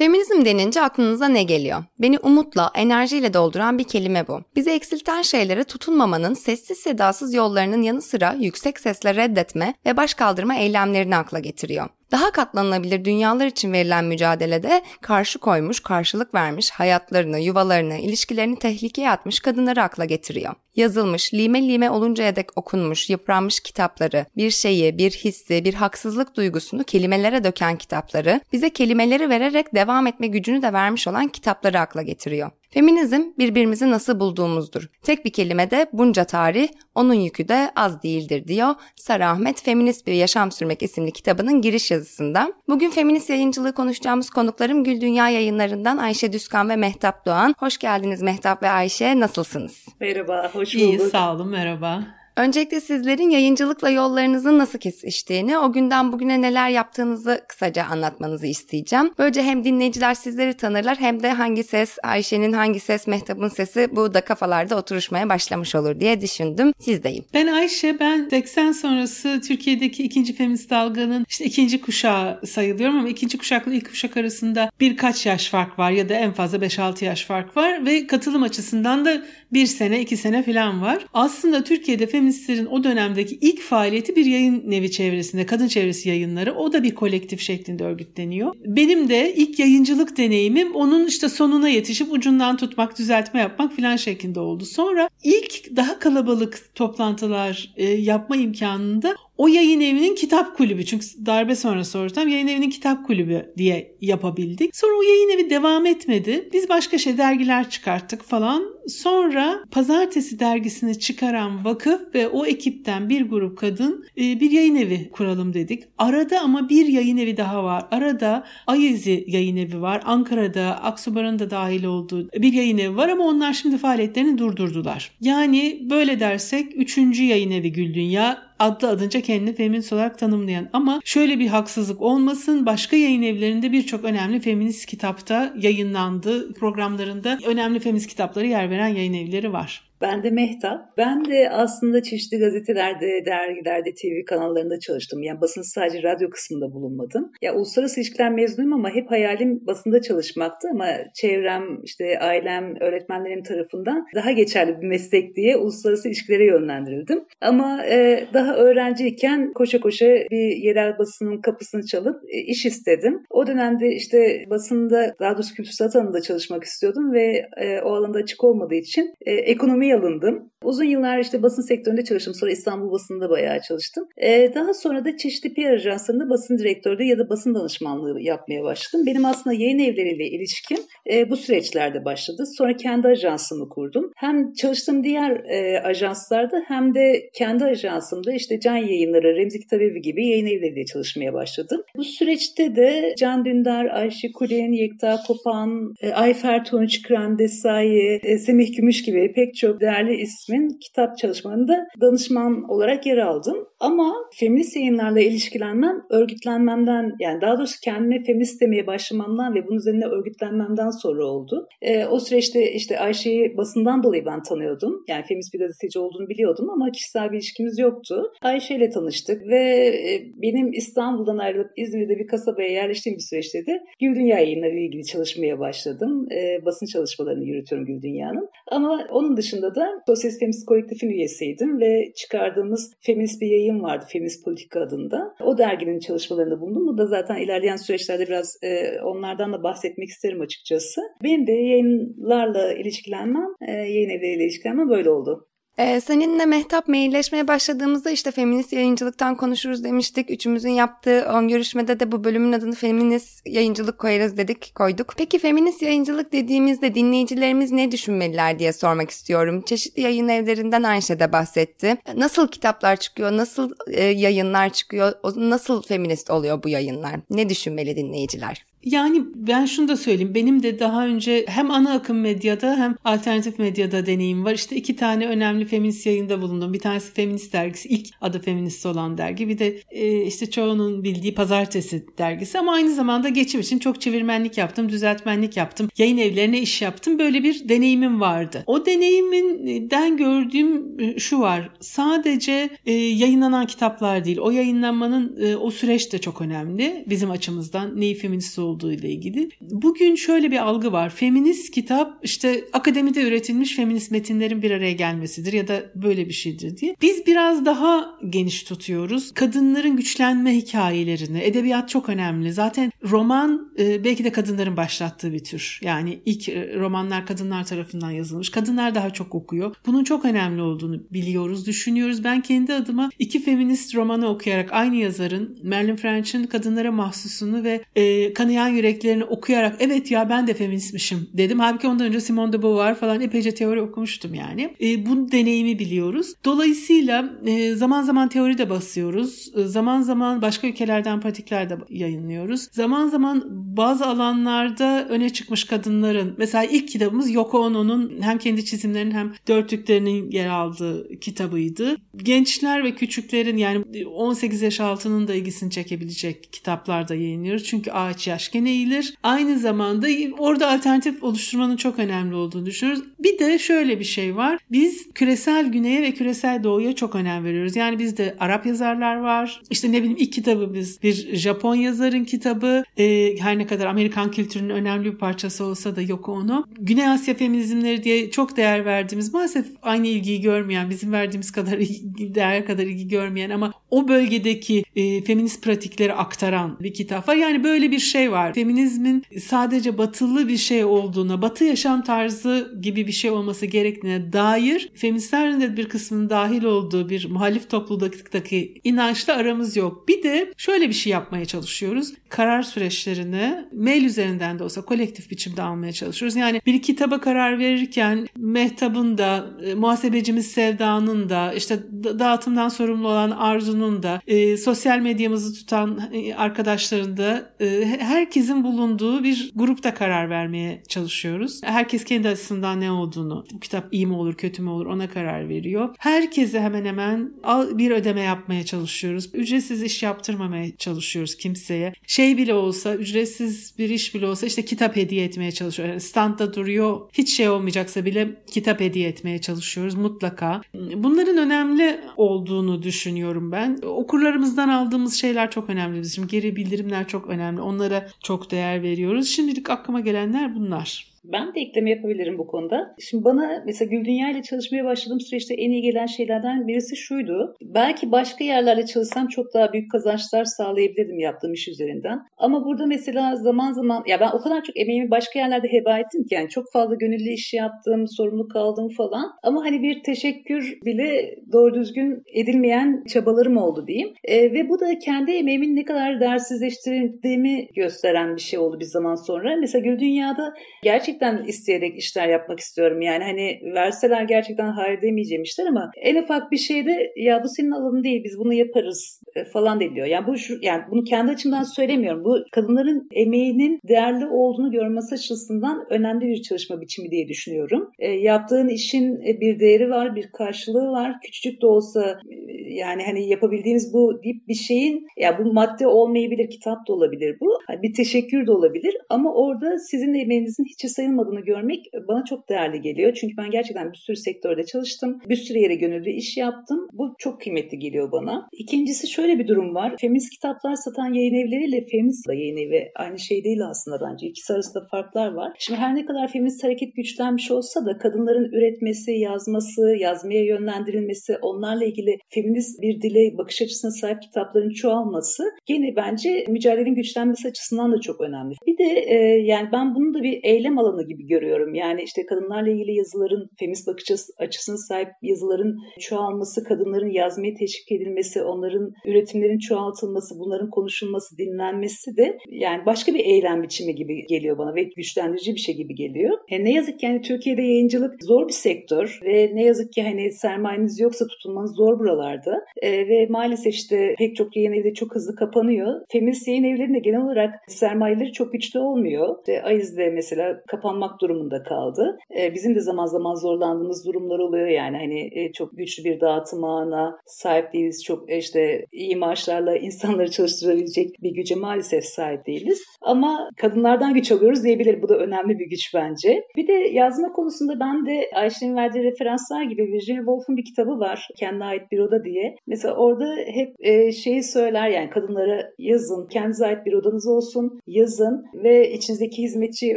Feminizm denince aklınıza ne geliyor? Beni umutla, enerjiyle dolduran bir kelime bu. Bizi eksilten şeylere tutunmamanın sessiz sedasız yollarının yanı sıra yüksek sesle reddetme ve baş kaldırma eylemlerini akla getiriyor daha katlanılabilir dünyalar için verilen mücadelede karşı koymuş, karşılık vermiş, hayatlarını, yuvalarını, ilişkilerini tehlikeye atmış kadınları akla getiriyor. Yazılmış, lime lime oluncaya dek okunmuş, yıpranmış kitapları, bir şeyi, bir hissi, bir haksızlık duygusunu kelimelere döken kitapları, bize kelimeleri vererek devam etme gücünü de vermiş olan kitapları akla getiriyor. Feminizm birbirimizi nasıl bulduğumuzdur. Tek bir kelimede bunca tarih, onun yükü de az değildir diyor Sara Ahmet Feminist Bir Yaşam Sürmek isimli kitabının giriş yazısında. Bugün feminist yayıncılığı konuşacağımız konuklarım Gül Dünya yayınlarından Ayşe Düskan ve Mehtap Doğan. Hoş geldiniz Mehtap ve Ayşe. Nasılsınız? Merhaba, hoş bulduk. İyi, sağ olun, merhaba. Öncelikle sizlerin yayıncılıkla yollarınızın nasıl kesiştiğini, o günden bugüne neler yaptığınızı kısaca anlatmanızı isteyeceğim. Böylece hem dinleyiciler sizleri tanırlar hem de hangi ses Ayşe'nin, hangi ses Mehtap'ın sesi bu da kafalarda oturuşmaya başlamış olur diye düşündüm. Sizdeyim. Ben Ayşe, ben 80 sonrası Türkiye'deki ikinci feminist dalganın işte ikinci kuşağı sayılıyorum ama ikinci kuşakla ilk kuşak arasında birkaç yaş fark var ya da en fazla 5-6 yaş fark var ve katılım açısından da bir sene, iki sene falan var. Aslında Türkiye'de feminist feministlerin o dönemdeki ilk faaliyeti bir yayın nevi çevresinde, kadın çevresi yayınları. O da bir kolektif şeklinde örgütleniyor. Benim de ilk yayıncılık deneyimim onun işte sonuna yetişip ucundan tutmak, düzeltme yapmak filan şeklinde oldu. Sonra ilk daha kalabalık toplantılar e, yapma imkanında o yayın evinin kitap kulübü çünkü darbe sonrası ortam yayın evinin kitap kulübü diye yapabildik. Sonra o yayın evi devam etmedi. Biz başka şey dergiler çıkarttık falan. Sonra Pazartesi dergisini çıkaran vakıf ve o ekipten bir grup kadın e, bir yayın evi kuralım dedik. Arada ama bir yayın evi daha var. Arada Ayezi yayın evi var. Ankara'da Aksubar'ın da dahil olduğu bir yayın evi var ama onlar şimdi faaliyetlerini durdurdular. Yani böyle dersek üçüncü yayın evi Gül Dünya adlı adınca kendini feminist olarak tanımlayan ama şöyle bir haksızlık olmasın başka yayın evlerinde birçok önemli feminist kitapta yayınlandı programlarında önemli feminist kitapları yer veren yayın evleri var. Ben de Mehtap. Ben de aslında çeşitli gazetelerde, dergilerde, TV kanallarında çalıştım. Yani basın sadece radyo kısmında bulunmadım. Ya uluslararası ilişkiler mezunuyum ama hep hayalim basında çalışmaktı ama çevrem, işte ailem, öğretmenlerim tarafından daha geçerli bir meslek diye uluslararası ilişkilere yönlendirildim. Ama e, daha öğrenciyken koşa koşa bir yerel basının kapısını çalıp e, iş istedim. O dönemde işte basında daha doğrusu kültür sanat çalışmak istiyordum ve e, o alanda açık olmadığı için e, ekonomi alındım. Uzun yıllar işte basın sektöründe çalıştım. Sonra İstanbul basında bayağı çalıştım. Ee, daha sonra da çeşitli PR ajanslarında basın direktörlüğü ya da basın danışmanlığı yapmaya başladım. Benim aslında yayın evleriyle ilişkim e, bu süreçlerde başladı. Sonra kendi ajansımı kurdum. Hem çalıştığım diğer e, ajanslarda hem de kendi ajansımda işte Can Yayınları, Remzi Kitabevi gibi yayın evleriyle çalışmaya başladım. Bu süreçte de Can Dündar, Ayşe Kulin, Yekta Kopan, e, Ayfer Tunç, Desai, e, Semih Gümüş gibi pek çok değerli ismin kitap çalışmalarında danışman olarak yer aldım. Ama feminist yayınlarla ilişkilenmem örgütlenmemden yani daha doğrusu kendime feminist demeye başlamamdan ve bunun üzerine örgütlenmemden sonra oldu. E, o süreçte işte Ayşe'yi basından dolayı ben tanıyordum. Yani feminist bir gazeteci olduğunu biliyordum ama kişisel bir ilişkimiz yoktu. Ayşe ile tanıştık ve e, benim İstanbul'dan ayrılıp İzmir'de bir kasabaya yerleştiğim bir süreçte de Gül Dünya yayınları ile ilgili çalışmaya başladım. E, basın çalışmalarını yürütüyorum Gül Dünya'nın. Ama onun dışında sırasında da Sosyalist Feminist Kolektif'in üyesiydim ve çıkardığımız feminist bir yayın vardı Feminist Politika adında. O derginin çalışmalarında bulundum. Bu da zaten ilerleyen süreçlerde biraz e, onlardan da bahsetmek isterim açıkçası. Benim de yayınlarla ilişkilenmem, e, yayın evleriyle ilişkilenmem böyle oldu. Ee, seninle Mehtap mailleşmeye başladığımızda işte feminist yayıncılıktan konuşuruz demiştik. Üçümüzün yaptığı ön görüşmede de bu bölümün adını feminist yayıncılık koyarız dedik, koyduk. Peki feminist yayıncılık dediğimizde dinleyicilerimiz ne düşünmeliler diye sormak istiyorum. Çeşitli yayın evlerinden Ayşe de bahsetti. Nasıl kitaplar çıkıyor, nasıl e, yayınlar çıkıyor, nasıl feminist oluyor bu yayınlar? Ne düşünmeli dinleyiciler? Yani ben şunu da söyleyeyim. Benim de daha önce hem ana akım medyada hem alternatif medyada deneyim var. İşte iki tane önemli feminist yayında bulundum. Bir tanesi Feminist dergisi. ilk adı Feminist olan dergi. Bir de e, işte çoğunun bildiği Pazartesi dergisi. Ama aynı zamanda geçim için çok çevirmenlik yaptım, düzeltmenlik yaptım. Yayın evlerine iş yaptım. Böyle bir deneyimim vardı. O deneyiminden gördüğüm e, şu var. Sadece e, yayınlanan kitaplar değil. O yayınlanmanın e, o süreç de çok önemli. Bizim açımızdan neyi feminist olduğu olduğu ile ilgili. Bugün şöyle bir algı var. Feminist kitap işte akademide üretilmiş feminist metinlerin bir araya gelmesidir ya da böyle bir şeydir diye. Biz biraz daha geniş tutuyoruz. Kadınların güçlenme hikayelerini. Edebiyat çok önemli. Zaten roman e, belki de kadınların başlattığı bir tür. Yani ilk e, romanlar kadınlar tarafından yazılmış. Kadınlar daha çok okuyor. Bunun çok önemli olduğunu biliyoruz, düşünüyoruz. Ben kendi adıma iki feminist romanı okuyarak aynı yazarın Merlin French'in kadınlara mahsusunu ve e, Kanayan Kanayan Yüreklerini okuyarak evet ya ben de feministmişim dedim. Halbuki ondan önce Simone de Beauvoir falan epeyce teori okumuştum yani. E, bu deneyimi biliyoruz. Dolayısıyla e, zaman zaman teori de basıyoruz. E, zaman zaman başka ülkelerden pratikler de yayınlıyoruz. Zaman zaman bazı alanlarda öne çıkmış kadınların mesela ilk kitabımız Yoko Ono'nun hem kendi çizimlerinin hem dörtlüklerinin yer aldığı kitabıydı. Gençler ve küçüklerin yani 18 yaş altının da ilgisini çekebilecek kitaplarda yayınlıyoruz. Çünkü ağaç yaş başken eğilir. Aynı zamanda orada alternatif oluşturmanın çok önemli olduğunu düşünüyoruz. Bir de şöyle bir şey var. Biz küresel güneye ve küresel doğuya çok önem veriyoruz. Yani bizde Arap yazarlar var. İşte ne bileyim ilk kitabımız bir Japon yazarın kitabı. Ee, her ne kadar Amerikan kültürünün önemli bir parçası olsa da yok onu. Güney Asya feminizmleri diye çok değer verdiğimiz maalesef aynı ilgiyi görmeyen, bizim verdiğimiz kadar değer kadar ilgi görmeyen ama o bölgedeki e, feminist pratikleri aktaran bir kitap var. Yani böyle bir şey var. Feminizmin sadece batılı bir şey olduğuna, batı yaşam tarzı gibi bir şey olması gerektiğine dair feministlerin de bir kısmının dahil olduğu bir muhalif topluluktaki inançla aramız yok. Bir de şöyle bir şey yapmaya çalışıyoruz. Karar süreçlerini mail üzerinden de olsa kolektif biçimde almaya çalışıyoruz. Yani bir kitaba karar verirken Mehtap'ın da, e, muhasebecimiz Sevda'nın da, işte dağıtımdan sorumlu olan Arzu'nun da, e, sosyal medyamızı tutan e, arkadaşların da e, her herkesin bulunduğu bir grupta karar vermeye çalışıyoruz. Herkes kendi açısından ne olduğunu, bu kitap iyi mi olur, kötü mü olur ona karar veriyor. Herkese hemen hemen bir ödeme yapmaya çalışıyoruz. Ücretsiz iş yaptırmamaya çalışıyoruz kimseye. Şey bile olsa, ücretsiz bir iş bile olsa işte kitap hediye etmeye çalışıyoruz. Yani standta duruyor. Hiç şey olmayacaksa bile kitap hediye etmeye çalışıyoruz mutlaka. Bunların önemli olduğunu düşünüyorum ben. Okurlarımızdan aldığımız şeyler çok önemli bizim. Geri bildirimler çok önemli. Onlara çok değer veriyoruz. Şimdilik aklıma gelenler bunlar. Ben de ekleme yapabilirim bu konuda. Şimdi bana mesela Gül Dünya ile çalışmaya başladığım süreçte en iyi gelen şeylerden birisi şuydu. Belki başka yerlerle çalışsam çok daha büyük kazançlar sağlayabilirdim yaptığım iş üzerinden. Ama burada mesela zaman zaman ya ben o kadar çok emeğimi başka yerlerde heba ettim ki yani çok fazla gönüllü iş yaptım, sorumlu kaldım falan. Ama hani bir teşekkür bile doğru düzgün edilmeyen çabalarım oldu diyeyim. E, ve bu da kendi emeğimin ne kadar değersizleştirdiğimi gösteren bir şey oldu bir zaman sonra. Mesela Gül Dünya'da gerçekten gerçekten isteyerek işler yapmak istiyorum. Yani hani verseler gerçekten hayır demeyeceğim işler ama en ufak bir şeyde ya bu senin alanın değil biz bunu yaparız e, falan deniliyor. Yani bu şu, yani bunu kendi açımdan söylemiyorum. Bu kadınların emeğinin değerli olduğunu görmesi açısından önemli bir çalışma biçimi diye düşünüyorum. E, yaptığın işin e, bir değeri var, bir karşılığı var. Küçücük de olsa e, yani hani yapabildiğimiz bu deyip bir şeyin ya bu madde olmayabilir, kitap da olabilir bu. Hani bir teşekkür de olabilir ama orada sizin emeğinizin hiç sayılmadığını görmek bana çok değerli geliyor. Çünkü ben gerçekten bir sürü sektörde çalıştım. Bir sürü yere gönüllü iş yaptım. Bu çok kıymetli geliyor bana. İkincisi şöyle bir durum var. Feminist kitaplar satan yayın evleriyle feminist yayın evi aynı şey değil aslında bence. İkisi arasında farklar var. Şimdi her ne kadar feminist hareket güçlenmiş olsa da kadınların üretmesi, yazması, yazmaya yönlendirilmesi, onlarla ilgili feminist bir dile bakış açısına sahip kitapların çoğalması gene bence mücadelenin güçlenmesi açısından da çok önemli. Bir de e, yani ben bunu da bir eylem alanı gibi görüyorum. Yani işte kadınlarla ilgili yazıların, feminist bakış açısına sahip yazıların çoğalması, kadınların yazmaya teşvik edilmesi, onların üretimlerin çoğaltılması, bunların konuşulması, dinlenmesi de yani başka bir eylem biçimi gibi geliyor bana ve güçlendirici bir şey gibi geliyor. E ne yazık ki yani Türkiye'de yayıncılık zor bir sektör ve ne yazık ki hani sermayeniz yoksa tutunmanız zor buralarda. E, ve maalesef işte pek çok yayın evi de çok hızlı kapanıyor. Feminist yayın evlerinde genel olarak sermayeleri çok güçlü olmuyor. İşte Ayiz'de mesela kapanmak durumunda kaldı. E, bizim de zaman zaman zorlandığımız durumlar oluyor yani hani e, çok güçlü bir dağıtım ağına sahip değiliz. Çok e, işte iyi maaşlarla insanları çalıştırabilecek bir güce maalesef sahip değiliz. Ama kadınlardan güç alıyoruz diyebilir. Bu da önemli bir güç bence. Bir de yazma konusunda ben de Ayşe'nin verdiği referanslar gibi Virginia Woolf'un bir kitabı var. Kendine ait bir oda diye. Mesela orada hep e, şeyi söyler yani kadınlara yazın, kendinize ait bir odanız olsun, yazın ve içinizdeki hizmetçiyi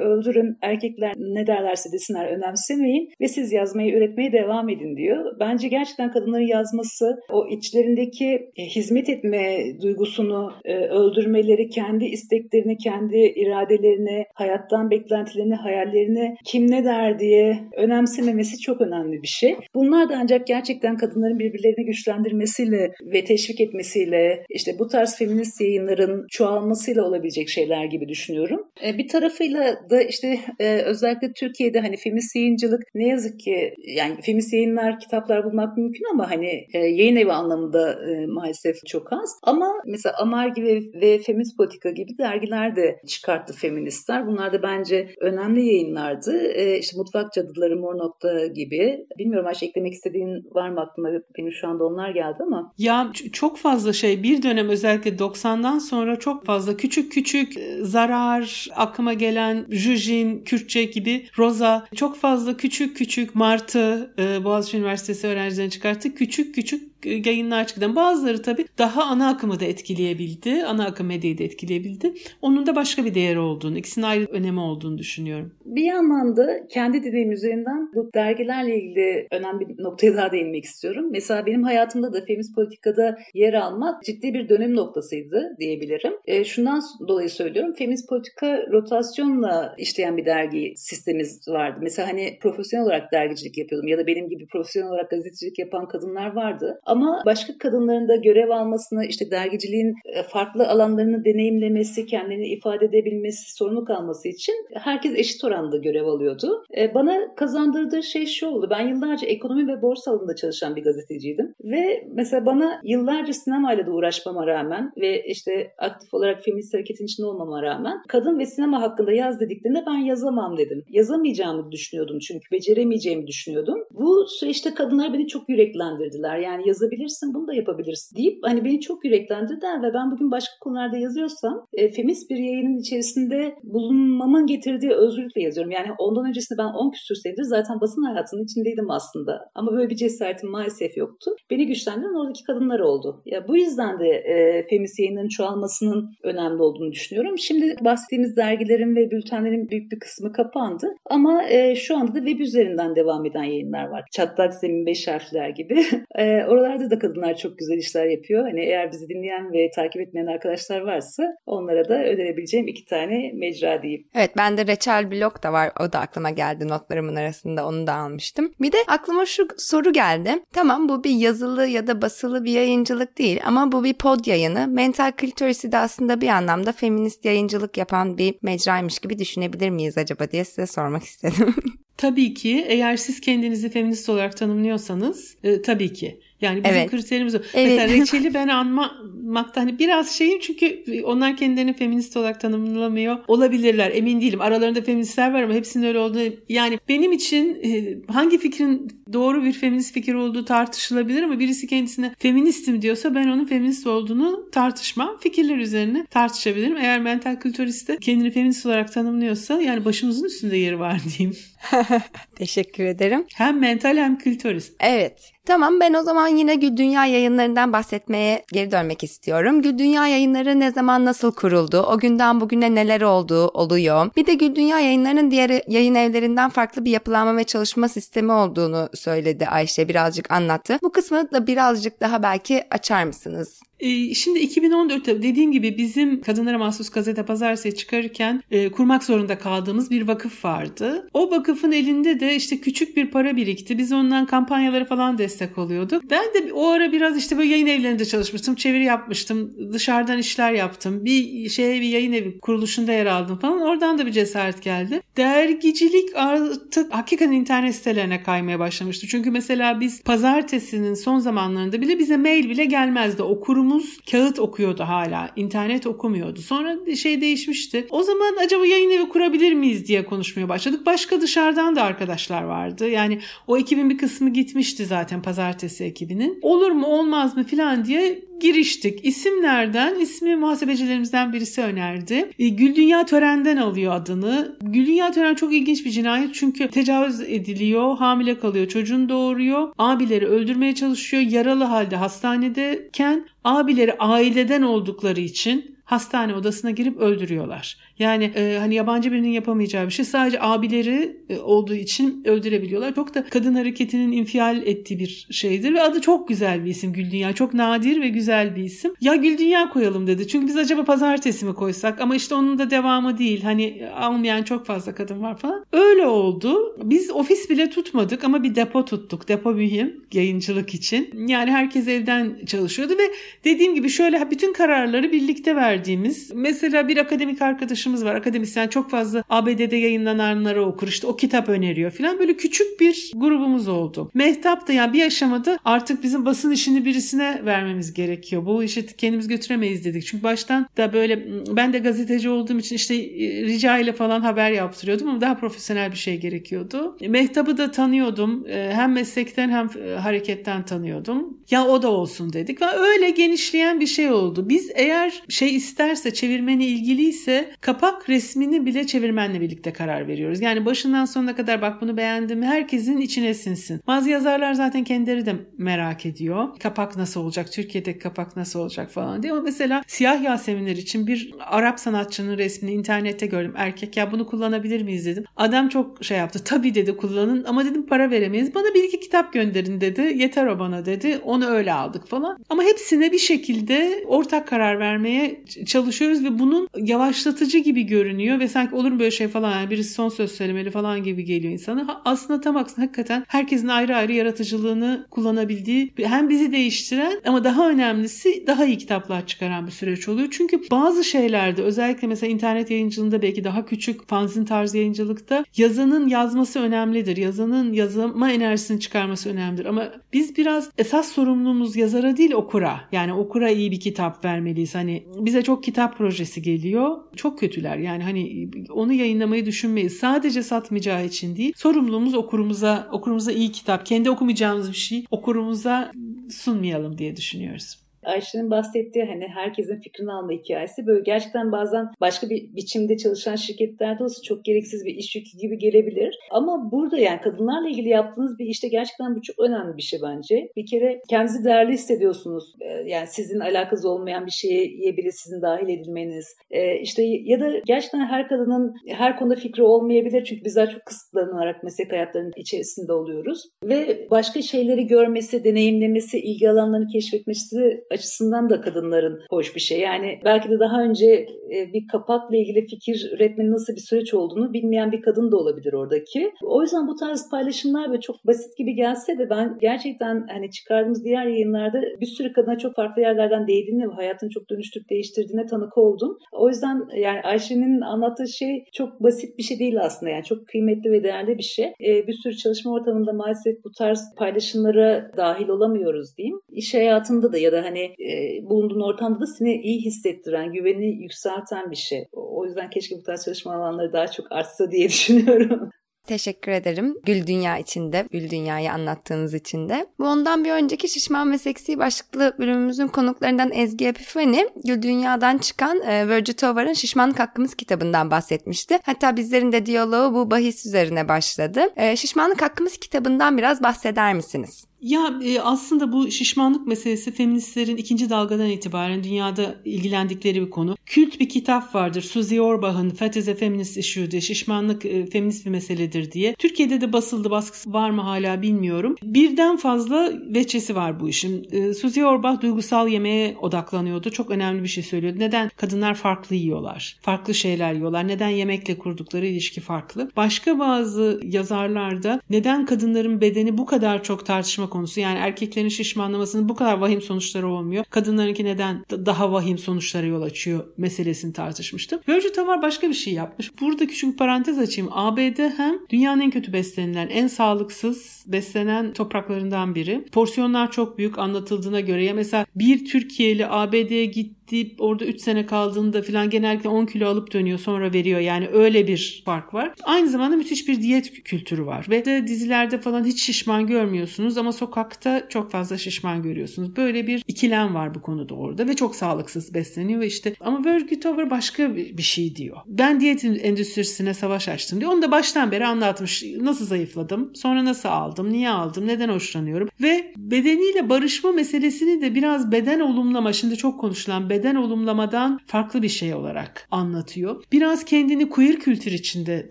öldürün. Erkekler ne derlerse desinler önemsemeyin ve siz yazmayı üretmeye devam edin diyor. Bence gerçekten kadınların yazması o içlerindeki e, hizmet etme duygusunu e, öldürmeleri, kendi isteklerini, kendi iradelerini, hayattan beklentilerini, hayallerini kim ne der diye önemsememesi çok önemli bir şey. Bunlar da ancak gerçekten kadınların birbirlerini güçlendirmesiyle ve teşvik etmesiyle işte bu tarz feminist yayınların çoğalmasıyla olabilecek şeyler gibi düşünüyorum. E, bir tarafıyla da işte e, özellikle Türkiye'de hani feminist yayıncılık ne yazık ki yani feminist yayınlar, kitaplar bulmak mümkün ama hani e, yayın evi anlamında maalesef çok az. Ama mesela Amar gibi ve Feminist Politika gibi dergiler de çıkarttı feministler. Bunlar da bence önemli yayınlardı. İşte Mutfak Cadıları, Mor Nokta gibi. Bilmiyorum Ayşe eklemek istediğin var mı aklıma? Benim şu anda onlar geldi ama. Ya çok fazla şey bir dönem özellikle 90'dan sonra çok fazla küçük küçük zarar, aklıma gelen Jujin, Kürtçe gibi Roza çok fazla küçük küçük Martı Boğaziçi Üniversitesi öğrencilerini çıkarttı. Küçük küçük yayınlar çıktı. Bazıları tabii daha ana akımı da etkileyebildi. Ana akım medyayı da etkileyebildi. Onun da başka bir değeri olduğunu, ikisinin ayrı önemi olduğunu düşünüyorum. Bir yandan da kendi deneyim üzerinden bu dergilerle ilgili önemli bir noktaya daha değinmek istiyorum. Mesela benim hayatımda da feminist politikada yer almak ciddi bir dönem noktasıydı diyebilirim. E, şundan dolayı söylüyorum. Feminist politika rotasyonla işleyen bir dergi sistemimiz vardı. Mesela hani profesyonel olarak dergicilik yapıyordum ya da benim gibi profesyonel olarak gazetecilik yapan kadınlar vardı. Ama başka kadınların da görev almasını, işte dergiciliğin e, farklı alanlarını deneyimlemesi, kendini ifade edebilmesi, sorumluluk alması için herkes eşit oranda görev alıyordu. E, bana kazandırdığı şey şu oldu. Ben yıllarca ekonomi ve borsa alanında çalışan bir gazeteciydim. Ve mesela bana yıllarca sinemayla da uğraşmama rağmen ve işte aktif olarak feminist hareketin içinde olmama rağmen kadın ve sinema hakkında yaz dediklerinde ben yazamam dedim. Yazamayacağımı düşünüyordum çünkü beceremeyeceğimi düşünüyordum. Bu süreçte kadınlar beni çok yüreklendirdiler. Yani yaz yazabilirsin, bunu da yapabilirsin deyip hani beni çok yüreklendirdiler ve ben bugün başka konularda yazıyorsam e, feminist bir yayının içerisinde bulunmamın getirdiği özgürlükle yazıyorum. Yani ondan öncesinde ben 10 küsür senedir zaten basın hayatının içindeydim aslında. Ama böyle bir cesaretim maalesef yoktu. Beni güçlendiren oradaki kadınlar oldu. Ya bu yüzden de e, feminist yayınların çoğalmasının önemli olduğunu düşünüyorum. Şimdi bahsettiğimiz dergilerin ve bültenlerin büyük bir kısmı kapandı. Ama e, şu anda da web üzerinden devam eden yayınlar var. Çatlak Zemin Beş Harfler gibi. e, oralar oralarda da kadınlar çok güzel işler yapıyor. Hani eğer bizi dinleyen ve takip etmeyen arkadaşlar varsa onlara da önerebileceğim iki tane mecra diyeyim. Evet ben de Reçel Blog da var. O da aklıma geldi notlarımın arasında onu da almıştım. Bir de aklıma şu soru geldi. Tamam bu bir yazılı ya da basılı bir yayıncılık değil ama bu bir pod yayını. Mental Clitoris'i de aslında bir anlamda feminist yayıncılık yapan bir mecraymış gibi düşünebilir miyiz acaba diye size sormak istedim. Tabii ki eğer siz kendinizi feminist olarak tanımlıyorsanız e, tabii ki. Yani bizim evet. kriterimiz o. Evet. Mesela reçeli ben anma tanımlamakta hani biraz şeyim çünkü onlar kendilerini feminist olarak tanımlamıyor olabilirler. Emin değilim. Aralarında feministler var ama hepsinin öyle olduğunu yani benim için e, hangi fikrin doğru bir feminist fikir olduğu tartışılabilir ama birisi kendisine feministim diyorsa ben onun feminist olduğunu tartışmam. Fikirler üzerine tartışabilirim. Eğer mental kültürist kendini feminist olarak tanımlıyorsa yani başımızın üstünde yeri var diyeyim. Teşekkür ederim. Hem mental hem kültürist. Evet. Tamam ben o zaman yine Gül Dünya yayınlarından bahsetmeye geri dönmek istiyorum. Gül Dünya yayınları ne zaman nasıl kuruldu? O günden bugüne neler oldu, oluyor? Bir de Gül Dünya yayınlarının diğer yayın evlerinden farklı bir yapılanma ve çalışma sistemi olduğunu söyledi Ayşe birazcık anlattı. Bu kısmı da birazcık daha belki açar mısınız? Ee, şimdi 2014'te dediğim gibi bizim kadınlara mahsus gazete pazartesi çıkarırken e, kurmak zorunda kaldığımız bir vakıf vardı. O vakıfın elinde de işte küçük bir para birikti. Biz ondan kampanyaları falan destek oluyorduk. Ben de o ara biraz işte böyle yayın evlerinde çalışmıştım. Çeviri yapmıştım. Dışarıdan işler yaptım. Bir şey bir yayın evi kuruluşunda yer aldım falan. Oradan da bir cesaret geldi. Dergicilik artık hakikaten internet sitelerine kaymaya başlamıştı. Çünkü mesela biz pazartesinin son zamanlarında bile bize mail bile gelmezdi. Okurum okulumuz kağıt okuyordu hala. internet okumuyordu. Sonra şey değişmişti. O zaman acaba yayın evi kurabilir miyiz diye konuşmaya başladık. Başka dışarıdan da arkadaşlar vardı. Yani o ekibin bir kısmı gitmişti zaten pazartesi ekibinin. Olur mu olmaz mı filan diye giriştik. İsimlerden ismi muhasebecilerimizden birisi önerdi. E, Gül Dünya Tören'den alıyor adını. Gül Dünya Tören çok ilginç bir cinayet çünkü tecavüz ediliyor, hamile kalıyor, çocuğunu doğuruyor. Abileri öldürmeye çalışıyor. Yaralı halde hastanedeyken abileri aileden oldukları için hastane odasına girip öldürüyorlar. Yani e, hani yabancı birinin yapamayacağı bir şey sadece abileri e, olduğu için öldürebiliyorlar. Çok da kadın hareketinin infial ettiği bir şeydir ve adı çok güzel bir isim Gül Dünya. Çok nadir ve güzel bir isim. Ya Gül Dünya koyalım dedi. Çünkü biz acaba pazartesi mi koysak ama işte onun da devamı değil. Hani almayan çok fazla kadın var falan. Öyle oldu. Biz ofis bile tutmadık ama bir depo tuttuk. Depo mühim yayıncılık için. Yani herkes evden çalışıyordu ve dediğim gibi şöyle bütün kararları birlikte verdiğimiz mesela bir akademik arkadaşım arkadaşımız var akademisyen çok fazla ABD'de yayınlananları okur işte o kitap öneriyor falan böyle küçük bir grubumuz oldu. Mehtap da yani bir aşamada artık bizim basın işini birisine vermemiz gerekiyor. Bu işi kendimiz götüremeyiz dedik. Çünkü baştan da böyle ben de gazeteci olduğum için işte e, rica ile falan haber yaptırıyordum ama daha profesyonel bir şey gerekiyordu. Mehtap'ı da tanıyordum. E, hem meslekten hem e, hareketten tanıyordum. Ya o da olsun dedik ve öyle genişleyen bir şey oldu. Biz eğer şey isterse çevirmeni ilgiliyse kapak resmini bile çevirmenle birlikte karar veriyoruz. Yani başından sonuna kadar bak bunu beğendim herkesin içine sinsin. Bazı yazarlar zaten kendileri de merak ediyor. Kapak nasıl olacak? Türkiye'deki kapak nasıl olacak falan diye. Ama mesela Siyah Yaseminler için bir Arap sanatçının resmini internette gördüm. Erkek ya bunu kullanabilir miyiz dedim. Adam çok şey yaptı. Tabii dedi kullanın ama dedim para veremeyiz. Bana bir iki kitap gönderin dedi. Yeter o bana dedi. Onu öyle aldık falan. Ama hepsine bir şekilde ortak karar vermeye çalışıyoruz ve bunun yavaşlatıcı gibi görünüyor ve sanki olur mu böyle şey falan yani birisi son söz söylemeli falan gibi geliyor insana. Aslında tam aksine hakikaten herkesin ayrı ayrı yaratıcılığını kullanabildiği hem bizi değiştiren ama daha önemlisi daha iyi kitaplar çıkaran bir süreç oluyor. Çünkü bazı şeylerde özellikle mesela internet yayıncılığında belki daha küçük fanzin tarzı yayıncılıkta yazanın yazması önemlidir. Yazanın yazma enerjisini çıkarması önemlidir. Ama biz biraz esas sorumluluğumuz yazara değil okura. Yani okura iyi bir kitap vermeliyiz. Hani bize çok kitap projesi geliyor. Çok kötü kötüler. Yani hani onu yayınlamayı düşünmeyiz. Sadece satmayacağı için değil. Sorumluluğumuz okurumuza, okurumuza iyi kitap, kendi okumayacağımız bir şey okurumuza sunmayalım diye düşünüyoruz. Ayşe'nin bahsettiği hani herkesin fikrini alma hikayesi böyle gerçekten bazen başka bir biçimde çalışan şirketlerde olsa çok gereksiz bir iş yükü gibi gelebilir. Ama burada yani kadınlarla ilgili yaptığınız bir işte gerçekten bu çok önemli bir şey bence. Bir kere kendinizi değerli hissediyorsunuz. Ee, yani sizin alakası olmayan bir şeye bile sizin dahil edilmeniz. Ee, işte ya da gerçekten her kadının her konuda fikri olmayabilir. Çünkü bizler çok kısıtlanarak meslek hayatlarının içerisinde oluyoruz. Ve başka şeyleri görmesi, deneyimlemesi, ilgi alanlarını keşfetmesi açısından da kadınların hoş bir şey. Yani belki de daha önce e, bir kapakla ilgili fikir üretmenin nasıl bir süreç olduğunu bilmeyen bir kadın da olabilir oradaki. O yüzden bu tarz paylaşımlar ve çok basit gibi gelse de ben gerçekten hani çıkardığımız diğer yayınlarda bir sürü kadına çok farklı yerlerden değdiğini ve hayatını çok dönüştürüp değiştirdiğine tanık oldum. O yüzden yani Ayşe'nin anlattığı şey çok basit bir şey değil aslında. Yani çok kıymetli ve değerli bir şey. Ee, bir sürü çalışma ortamında maalesef bu tarz paylaşımlara dahil olamıyoruz diyeyim. İş hayatında da ya da hani e, bulunduğun ortamda da seni iyi hissettiren, güvenini yükselten bir şey. O yüzden keşke bu tarz çalışma alanları daha çok artsa diye düşünüyorum. Teşekkür ederim Gül Dünya içinde, Gül Dünya'yı anlattığınız için de. Bu ondan bir önceki Şişman ve Seksi başlıklı bölümümüzün konuklarından Ezgi Epifani, Gül Dünya'dan çıkan e, Virgil Tovar'ın Şişmanlık Hakkımız kitabından bahsetmişti. Hatta bizlerin de diyaloğu bu bahis üzerine başladı. E, Şişmanlık Hakkımız kitabından biraz bahseder misiniz? Ya e, aslında bu şişmanlık meselesi feministlerin ikinci dalgadan itibaren dünyada ilgilendikleri bir konu. Kült bir kitap vardır. Suzy Orbach'ın Fat is a Feminist Issue diye şişmanlık e, feminist bir meseledir diye. Türkiye'de de basıldı baskısı var mı hala bilmiyorum. Birden fazla veçesi var bu işin. E, Suzy Orbach duygusal yemeğe odaklanıyordu. Çok önemli bir şey söylüyordu. Neden kadınlar farklı yiyorlar? Farklı şeyler yiyorlar. Neden yemekle kurdukları ilişki farklı? Başka bazı yazarlarda neden kadınların bedeni bu kadar çok tartışma konusu. Yani erkeklerin şişmanlamasının bu kadar vahim sonuçları olmuyor. Kadınlarınki neden daha vahim sonuçlara yol açıyor meselesini tartışmıştım. Virgil Tavar başka bir şey yapmış. Burada küçük parantez açayım. ABD hem dünyanın en kötü beslenilen, en sağlıksız beslenen topraklarından biri. Porsiyonlar çok büyük anlatıldığına göre. Ya mesela bir Türkiye'li ABD'ye gitti deyip orada 3 sene kaldığında falan genellikle 10 kilo alıp dönüyor sonra veriyor. Yani öyle bir fark var. Aynı zamanda müthiş bir diyet kültürü var. Ve de dizilerde falan hiç şişman görmüyorsunuz ama sokakta çok fazla şişman görüyorsunuz. Böyle bir ikilem var bu konuda orada ve çok sağlıksız besleniyor ve işte ama Virgil Tover başka bir şey diyor. Ben diyet endüstrisine savaş açtım diyor. Onu da baştan beri anlatmış. Nasıl zayıfladım? Sonra nasıl aldım? Niye aldım? Neden hoşlanıyorum? Ve bedeniyle barışma meselesini de biraz beden olumlama. Şimdi çok konuşulan beden olumlamadan farklı bir şey olarak anlatıyor. Biraz kendini queer kültür içinde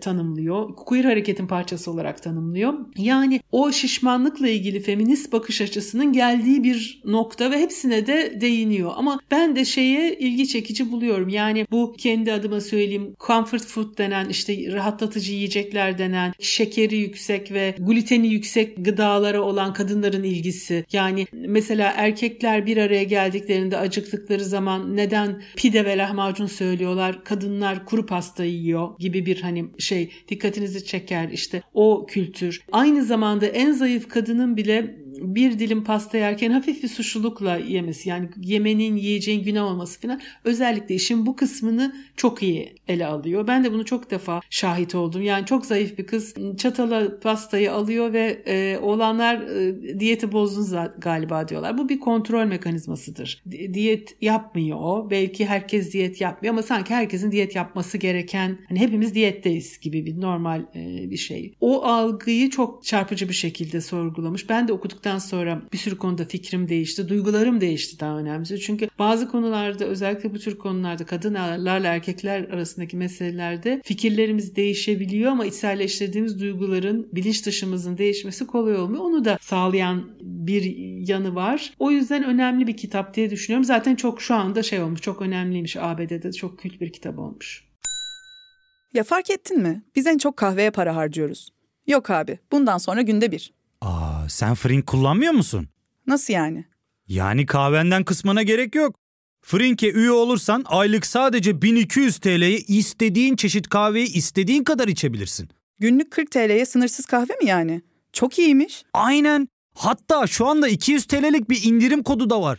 tanımlıyor. Queer hareketin parçası olarak tanımlıyor. Yani o şişmanlıkla ilgili feminist bakış açısının geldiği bir nokta ve hepsine de değiniyor. Ama ben de şeye ilgi çekici buluyorum. Yani bu kendi adıma söyleyeyim comfort food denen işte rahatlatıcı yiyecekler denen şekeri yüksek ve gluteni yüksek gıdalara olan kadınların ilgisi. Yani mesela erkekler bir araya geldiklerinde acıktıkları zaman neden pide ve lahmacun söylüyorlar? Kadınlar kuru pasta yiyor gibi bir hani şey dikkatinizi çeker işte o kültür. Aynı zamanda en zayıf kadının bile bir dilim pasta yerken hafif bir suçlulukla yemesi yani yemenin yiyeceğin günah olması falan özellikle işin bu kısmını çok iyi ele alıyor. Ben de bunu çok defa şahit oldum. Yani çok zayıf bir kız çatala pastayı alıyor ve e, oğlanlar e, diyeti bozdun galiba diyorlar. Bu bir kontrol mekanizmasıdır. Diyet yapmıyor. Belki herkes diyet yapmıyor ama sanki herkesin diyet yapması gereken hani hepimiz diyetteyiz gibi bir normal e, bir şey. O algıyı çok çarpıcı bir şekilde sorgulamış. Ben de okuduktan sonra bir sürü konuda fikrim değişti. Duygularım değişti daha önemlisi. Çünkü bazı konularda özellikle bu tür konularda kadınlarla erkekler arasındaki meselelerde fikirlerimiz değişebiliyor ama içselleştirdiğimiz duyguların bilinç dışımızın değişmesi kolay olmuyor. Onu da sağlayan bir yanı var. O yüzden önemli bir kitap diye düşünüyorum. Zaten çok şu anda şey olmuş. Çok önemliymiş ABD'de. Çok kült bir kitap olmuş. Ya fark ettin mi? Biz en çok kahveye para harcıyoruz. Yok abi, bundan sonra günde bir. Aa, sen Frink kullanmıyor musun? Nasıl yani? Yani kahvenden kısmına gerek yok. Frink'e üye olursan aylık sadece 1200 TL'ye istediğin çeşit kahveyi istediğin kadar içebilirsin. Günlük 40 TL'ye sınırsız kahve mi yani? Çok iyiymiş. Aynen. Hatta şu anda 200 TL'lik bir indirim kodu da var.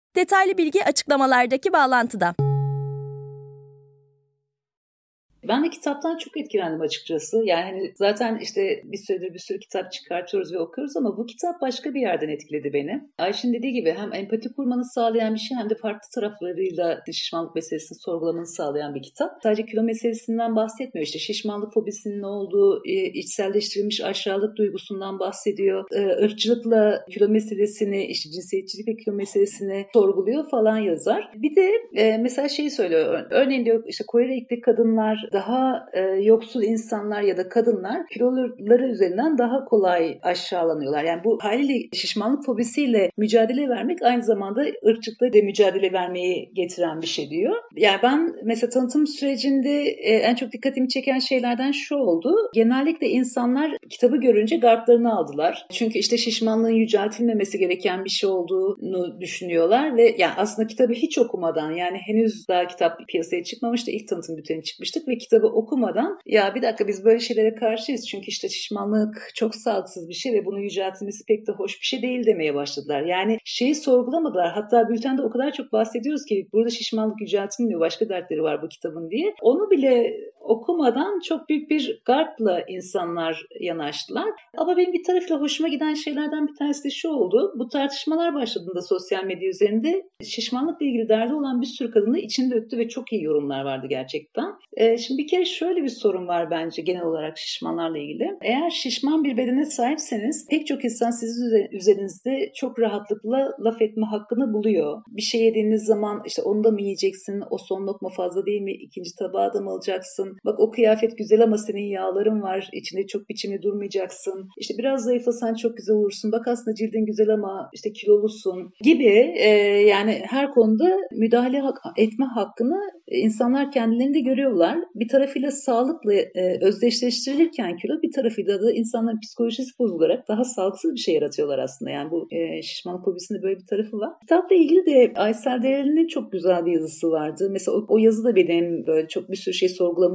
Detaylı bilgi açıklamalardaki bağlantıda. Ben de kitaptan çok etkilendim açıkçası. Yani hani zaten işte bir süredir bir sürü kitap çıkartıyoruz ve okuyoruz ama bu kitap başka bir yerden etkiledi beni. Ayşin dediği gibi hem empati kurmanı sağlayan bir şey hem de farklı taraflarıyla şişmanlık meselesini sorgulamanı sağlayan bir kitap. Sadece kilo meselesinden bahsetmiyor. İşte şişmanlık fobisinin ne olduğu, e, içselleştirilmiş aşağılık duygusundan bahsediyor. E, ırkçılıkla kilo meselesini, işte cinsiyetçilik ve kilo meselesini sorguluyor falan yazar. Bir de e, mesela şeyi söylüyor. Örneğin diyor işte Kore'de kadınlar daha e, yoksul insanlar ya da kadınlar kiloları üzerinden daha kolay aşağılanıyorlar. Yani bu haliyle şişmanlık fobisiyle mücadele vermek aynı zamanda ırkçılıkla de mücadele vermeyi getiren bir şey diyor. Yani ben mesela tanıtım sürecinde e, en çok dikkatimi çeken şeylerden şu oldu. Genellikle insanlar kitabı görünce gardlarını aldılar. Çünkü işte şişmanlığın yüceltilmemesi gereken bir şey olduğunu düşünüyorlar ve yani aslında kitabı hiç okumadan yani henüz daha kitap piyasaya çıkmamıştı. ilk tanıtım bülteni çıkmıştık ve kitabı okumadan ya bir dakika biz böyle şeylere karşıyız çünkü işte şişmanlık çok sağlıksız bir şey ve bunun yüceltilmesi pek de hoş bir şey değil demeye başladılar. Yani şeyi sorgulamadılar. Hatta bültende o kadar çok bahsediyoruz ki burada şişmanlık yüceltilmiyor başka dertleri var bu kitabın diye. Onu bile okumadan çok büyük bir gardla insanlar yanaştılar. Ama benim bir tarafıyla hoşuma giden şeylerden bir tanesi de şu oldu. Bu tartışmalar başladığında sosyal medya üzerinde şişmanlıkla ilgili derdi olan bir sürü kadını içinde döktü ve çok iyi yorumlar vardı gerçekten. Ee, şimdi bir kere şöyle bir sorun var bence genel olarak şişmanlarla ilgili. Eğer şişman bir bedene sahipseniz pek çok insan sizin üzerinizde çok rahatlıkla laf etme hakkını buluyor. Bir şey yediğiniz zaman işte onu da mı yiyeceksin, o son lokma fazla değil mi, ikinci tabağı da mı alacaksın, bak o kıyafet güzel ama senin yağların var, içinde çok biçimli durmayacaksın, İşte biraz zayıflasan çok güzel olursun, bak aslında cildin güzel ama işte kilolusun gibi e, yani her konuda müdahale etme hakkını insanlar kendilerinde görüyorlar. Bir tarafıyla sağlıkla e, özdeşleştirilirken kilo bir tarafıyla da insanların psikolojisi bozularak daha sağlıksız bir şey yaratıyorlar aslında. Yani bu e, şişmanlık fobisinde böyle bir tarafı var. Kitapla ilgili de Aysel Değerli'nin çok güzel bir yazısı vardı. Mesela o, o yazı da benim böyle çok bir sürü şey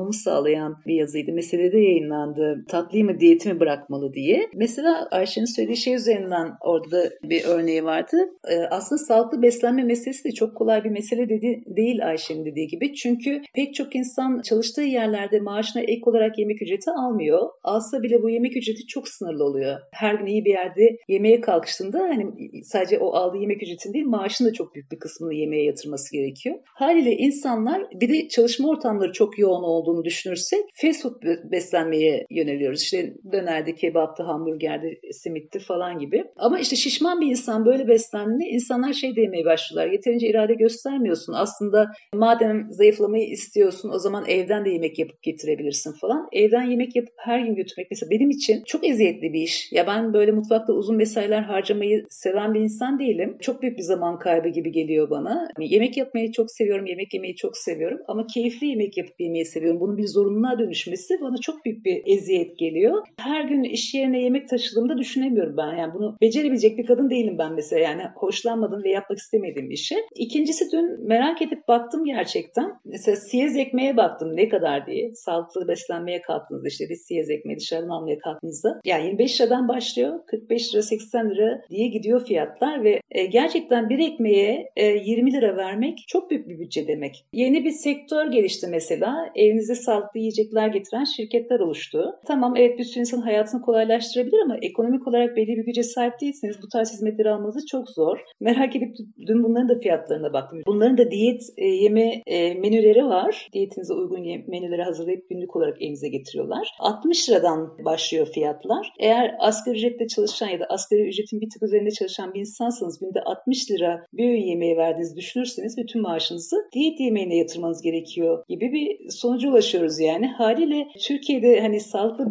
sorgulamamı sağlayan bir yazıydı. Meselede yayınlandı. Tatlıyı mı diyeti mi bırakmalı diye. Mesela Ayşe'nin söylediği şey üzerinden orada da bir örneği vardı. E, aslında sağlıklı beslenme meselesi de çok kolay bir mesele dedi, değil Ayşe'nin dediği gibi. Çünkü pek çok insan çalıştığı yerlerde maaşına ek olarak yemek ücreti almıyor. Alsa bile bu yemek ücreti çok sınırlı oluyor. Her gün iyi bir yerde yemeğe kalkıştığında hani sadece o aldığı yemek ücretinin değil maaşın da çok büyük bir kısmını yemeğe yatırması gerekiyor. Haliyle insanlar bir de çalışma ortamları çok yoğun olduğunu düşünürsek fast food beslenmeye yöneliyoruz. İşte dönerdi, kebaptı, hamburgerdi, simitti falan gibi. Ama işte şişman bir insan böyle beslendiğinde insanlar şey demeye başlıyorlar. Yeterince irade göstermiyorsun. Aslında madem zayıflamayı istiyorsun o zaman evden de yemek yapıp getirebilirsin falan. Evden yemek yapıp her gün götürmek mesela benim için çok eziyetli bir iş. Ya ben böyle mutfakta uzun mesailer harcamayı seven bir insan değilim. Çok büyük bir zaman kaybı gibi geliyor bana. Yani yemek yapmayı çok seviyorum, yemek yemeyi çok seviyorum ama keyifli yemek yapıp yemeyi seviyorum. Bunun bir zorunluluğa dönüşmesi bana çok büyük bir eziyet geliyor. Her gün iş yerine yemek taşıdığımda düşünemiyorum ben. Yani bunu becerebilecek bir kadın değilim ben mesela. Yani hoşlanmadığım ve yapmak istemediğim işi. İkincisi dün merak edip baktım gerçekten. Mesela siyez ekmeğe baktım ne kadar diye. Sağlıklı beslenmeye kalktığınızda işte bir siyez ekmeği dışarıdan almaya kalktığınızda. Yani 25 liradan başlıyor. 45 lira 80 lira diye gidiyor fiyatlar ve e, gerçekten bir ekmeğe e, 20 lira vermek çok büyük bir bütçe demek. Yeni bir sektör gelişti mesela. Evinize sağlıklı yiyecekler getiren şirketler oluştu. Tamam evet bir sürü insanın hayatını kolaylaştırabilir ama ekonomik olarak belli bir güce sahip değilseniz bu tarz hizmetleri almanız çok zor. Merak edip dün bunların da fiyatlarına baktım. Bunların da diyet e, yeme e, menüleri var. Diyetinize uygun menüleri hazırlayıp günlük olarak evinize getiriyorlar. 60 liradan başlıyor fiyatlar. Eğer asgari ücretle çalışan ya da asgari ücretin bir tık üzerinde çalışan bir insansanız günde 60 lira bir öğün yemeği verdiğinizi düşünürseniz bütün maaşınızı diyet yemeğine yatırmanız gerekiyor gibi bir sonuca ulaşıyoruz yani. Haliyle Türkiye'de hani sağlıklı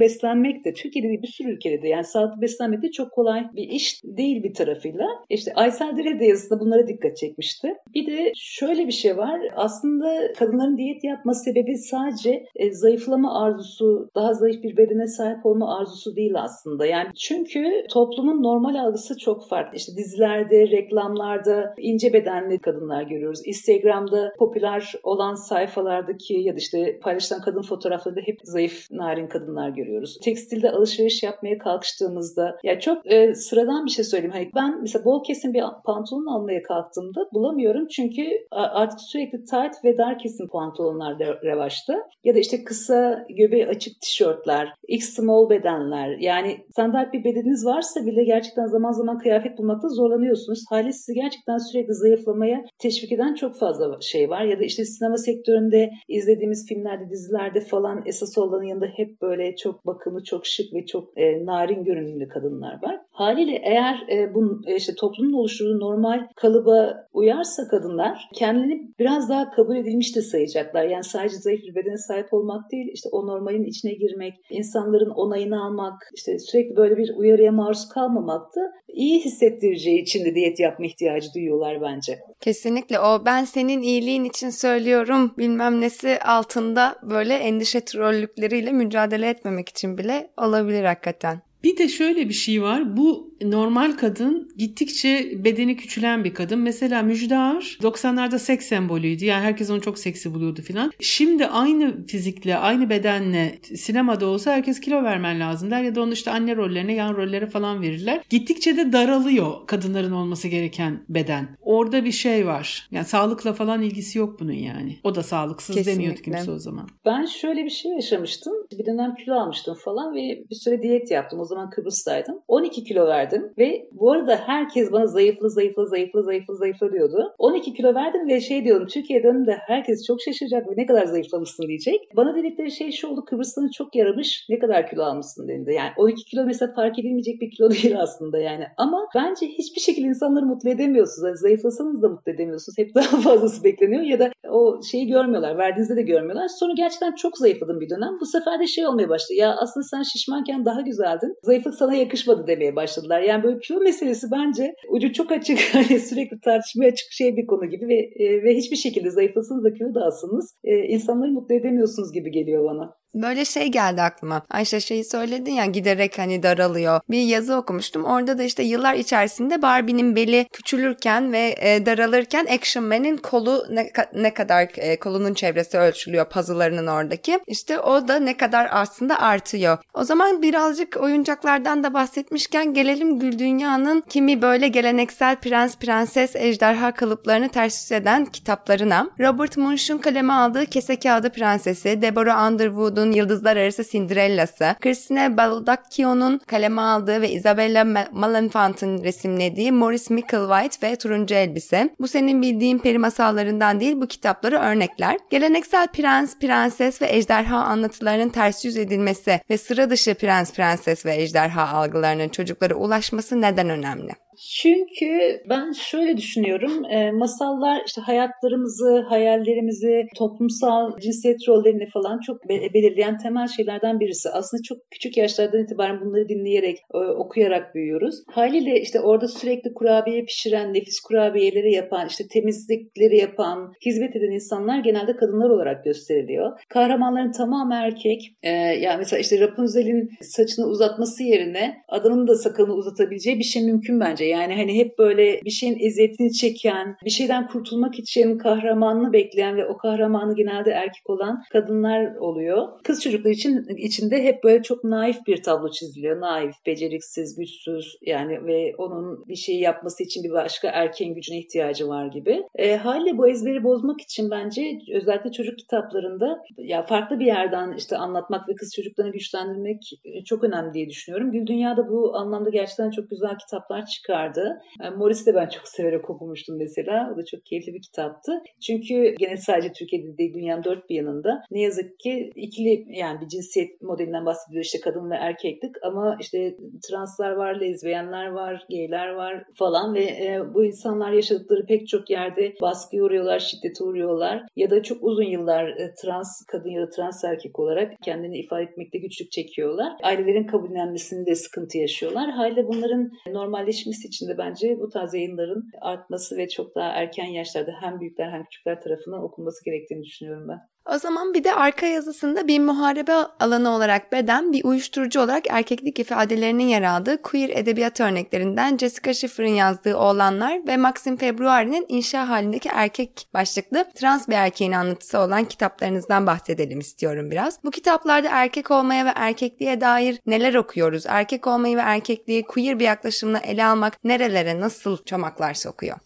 beslenmek de Türkiye'de değil bir sürü ülkede de yani sağlıklı beslenmek de çok kolay bir iş değil bir tarafıyla. İşte Aysel Dere de yazısında bunlara dikkat çekmişti. Bir de şöyle bir şey var. Aslında kadınların diyet yapma sebebi sadece e, zayıflama arzusu, daha zayıf bir bedene sahip olma arzusu değil aslında. Yani çünkü toplumun normal algısı çok farklı. İşte dizilerde, reklamlarda ince bedenli kadınlar görüyoruz. Instagram'da popüler olan sayfalardaki ya da işte paylaşılan kadın fotoğraflarında hep zayıf, narin kadınlar görüyoruz. Tekstilde alışveriş yapmaya kalkıştığımızda ya çok e, sıradan bir şey söyleyeyim. Hani ben mesela bol kesim bir pantolon almaya kalktığımda bulamıyorum çünkü artık sürekli tight ve dar kesim pantolonlar revaçta. Ya da işte kısa göbeği açık tişörtler, x small bedenler. Yani standart bir bedeniniz varsa bile gerçekten zaman zaman kıyafet bulmakta zorlanıyorsunuz. Hali sizi gerçekten sürekli zayıflamaya teşvik eden çok fazla şey var. Ya da işte sinema sektöründe izlediğimiz filmlerde, dizilerde falan esas olanın yanında hep böyle çok bakımlı, çok şık ve çok e, narin görünümlü kadınlar var. Haliyle eğer e, bu e, işte toplumun oluşturduğu normal kalıba uyarsa kadınlar kendini biraz daha kabul edilmiş de sayacaklar. Yani sadece zayıf bir bedene sahip olmak değil, işte o normalin içine girmek, insanların onayını almak, işte sürekli böyle bir uyarıya maruz kalmamaktı. İyi hissettireceği için de diyet yapma ihtiyacı duyuyorlar bence. Kesinlikle o ben senin iyiliğin için söylüyorum bilmem nesi altında böyle endişe trollükleriyle mücadele etmemek için bile olabilir hakikaten. Bir de şöyle bir şey var. Bu normal kadın gittikçe bedeni küçülen bir kadın. Mesela Müjdar 90'larda seks sembolüydü. Yani herkes onu çok seksi buluyordu filan. Şimdi aynı fizikle, aynı bedenle sinemada olsa herkes kilo vermen lazım der ya da onu işte anne rollerine, yan rollere falan verirler. Gittikçe de daralıyor kadınların olması gereken beden. Orada bir şey var. Yani sağlıkla falan ilgisi yok bunun yani. O da sağlıksız Kesinlikle. demiyordu kimse o zaman. Ben şöyle bir şey yaşamıştım. Bir dönem kilo almıştım falan ve bir süre diyet yaptım. O zaman Kıbrıs'taydım. 12 kilo verdim ve bu arada herkes bana zayıfla zayıfla zayıfla zayıfla zayıfla diyordu. 12 kilo verdim ve şey diyordum Türkiye'ye döndüğümde herkes çok şaşıracak ve ne kadar zayıflamışsın diyecek. Bana dedikleri şey şu oldu Kıbrıs'tan çok yaramış ne kadar kilo almışsın dedi. Yani 12 kilo mesela fark edilmeyecek bir kilo değil aslında yani. Ama bence hiçbir şekilde insanları mutlu edemiyorsunuz. Yani zayıflasanız da mutlu edemiyorsunuz. Hep daha fazlası bekleniyor ya da o şeyi görmüyorlar. Verdiğinizde de görmüyorlar. Sonra gerçekten çok zayıfladım bir dönem. Bu sefer de şey olmaya başladı. Ya aslında sen şişmanken daha güzeldin. Zayıflık sana yakışmadı demeye başladılar. Yani böyle kilo meselesi bence ucu çok açık. Hani sürekli tartışmaya açık şey bir konu gibi ve, e, ve hiçbir şekilde zayıflasanız da kilo da alsanız e, insanları mutlu edemiyorsunuz gibi geliyor bana. Böyle şey geldi aklıma. Ayşe şeyi söyledin ya giderek hani daralıyor. Bir yazı okumuştum. Orada da işte yıllar içerisinde Barbie'nin beli küçülürken ve e, daralırken Action Man'in kolu ne, ne kadar e, kolunun çevresi ölçülüyor puzzle'larının oradaki. İşte o da ne kadar aslında artıyor. O zaman birazcık oyuncaklardan da bahsetmişken gelelim Gül Dünya'nın kimi böyle geleneksel prens, prenses, ejderha kalıplarını ters yüz eden kitaplarına. Robert Munch'un kaleme aldığı Kese Kağıdı Prensesi, Deborah Underwood'un Yıldızlar Arası Cinderella'sı, Christine Baldacchio'nun kaleme aldığı ve Isabella Malenfant'ın resimlediği Maurice Micklewhite ve Turuncu Elbise. Bu senin bildiğin peri masallarından değil bu kitapları örnekler. Geleneksel prens, prenses ve ejderha anlatılarının ters yüz edilmesi ve sıra dışı prens, prenses ve ejderha algılarının çocuklara ulaşması neden önemli? Çünkü ben şöyle düşünüyorum. E, masallar işte hayatlarımızı, hayallerimizi, toplumsal cinsiyet rollerini falan çok be- belirleyen temel şeylerden birisi. Aslında çok küçük yaşlardan itibaren bunları dinleyerek, e, okuyarak büyüyoruz. Haliyle işte orada sürekli kurabiye pişiren, nefis kurabiyeleri yapan, işte temizlikleri yapan, hizmet eden insanlar genelde kadınlar olarak gösteriliyor. Kahramanların tamamı erkek. E, yani mesela işte Rapunzel'in saçını uzatması yerine adamın da sakalını uzatabileceği bir şey mümkün bence. Yani hani hep böyle bir şeyin eziyetini çeken, bir şeyden kurtulmak için kahramanını bekleyen ve o kahramanı genelde erkek olan kadınlar oluyor. Kız çocuklar için içinde hep böyle çok naif bir tablo çiziliyor. Naif, beceriksiz, güçsüz yani ve onun bir şeyi yapması için bir başka erkeğin gücüne ihtiyacı var gibi. E, haliyle bu ezberi bozmak için bence özellikle çocuk kitaplarında ya farklı bir yerden işte anlatmak ve kız çocuklarını güçlendirmek çok önemli diye düşünüyorum. Gül Dünya'da bu anlamda gerçekten çok güzel kitaplar çıkardı. Yani Morris'i de ben çok severek okumuştum mesela. O da çok keyifli bir kitaptı. Çünkü gene sadece Türkiye'de değil dünyanın dört bir yanında ne yazık ki ikili yani bir cinsiyet modelinden bahsediyor işte kadın ve erkeklik ama işte translar var, lezbiyenler var, geyler var falan ve e, bu insanlar yaşadıkları pek çok yerde baskıya uğruyorlar, şiddete uğruyorlar ya da çok uzun yıllar e, trans kadın ya da trans erkek olarak kendini ifade etmekte güçlük çekiyorlar. Ailelerin kabullenmesinde sıkıntı yaşıyorlar. Haliyle bunların normalleşmesi için de bence bu tarz yayınların artması ve çok daha erken yaşlarda hem büyükler hem küçükler tarafından okunması gerektiğini düşünüyorum ben. O zaman bir de arka yazısında bir muharebe alanı olarak beden, bir uyuşturucu olarak erkeklik ifadelerinin yer aldığı queer edebiyat örneklerinden Jessica Schiffer'ın yazdığı Oğlanlar ve Maxim Februari'nin inşa halindeki erkek başlıklı trans bir erkeğin anlatısı olan kitaplarınızdan bahsedelim istiyorum biraz. Bu kitaplarda erkek olmaya ve erkekliğe dair neler okuyoruz? Erkek olmayı ve erkekliği queer bir yaklaşımla ele almak nerelere nasıl çomaklar sokuyor?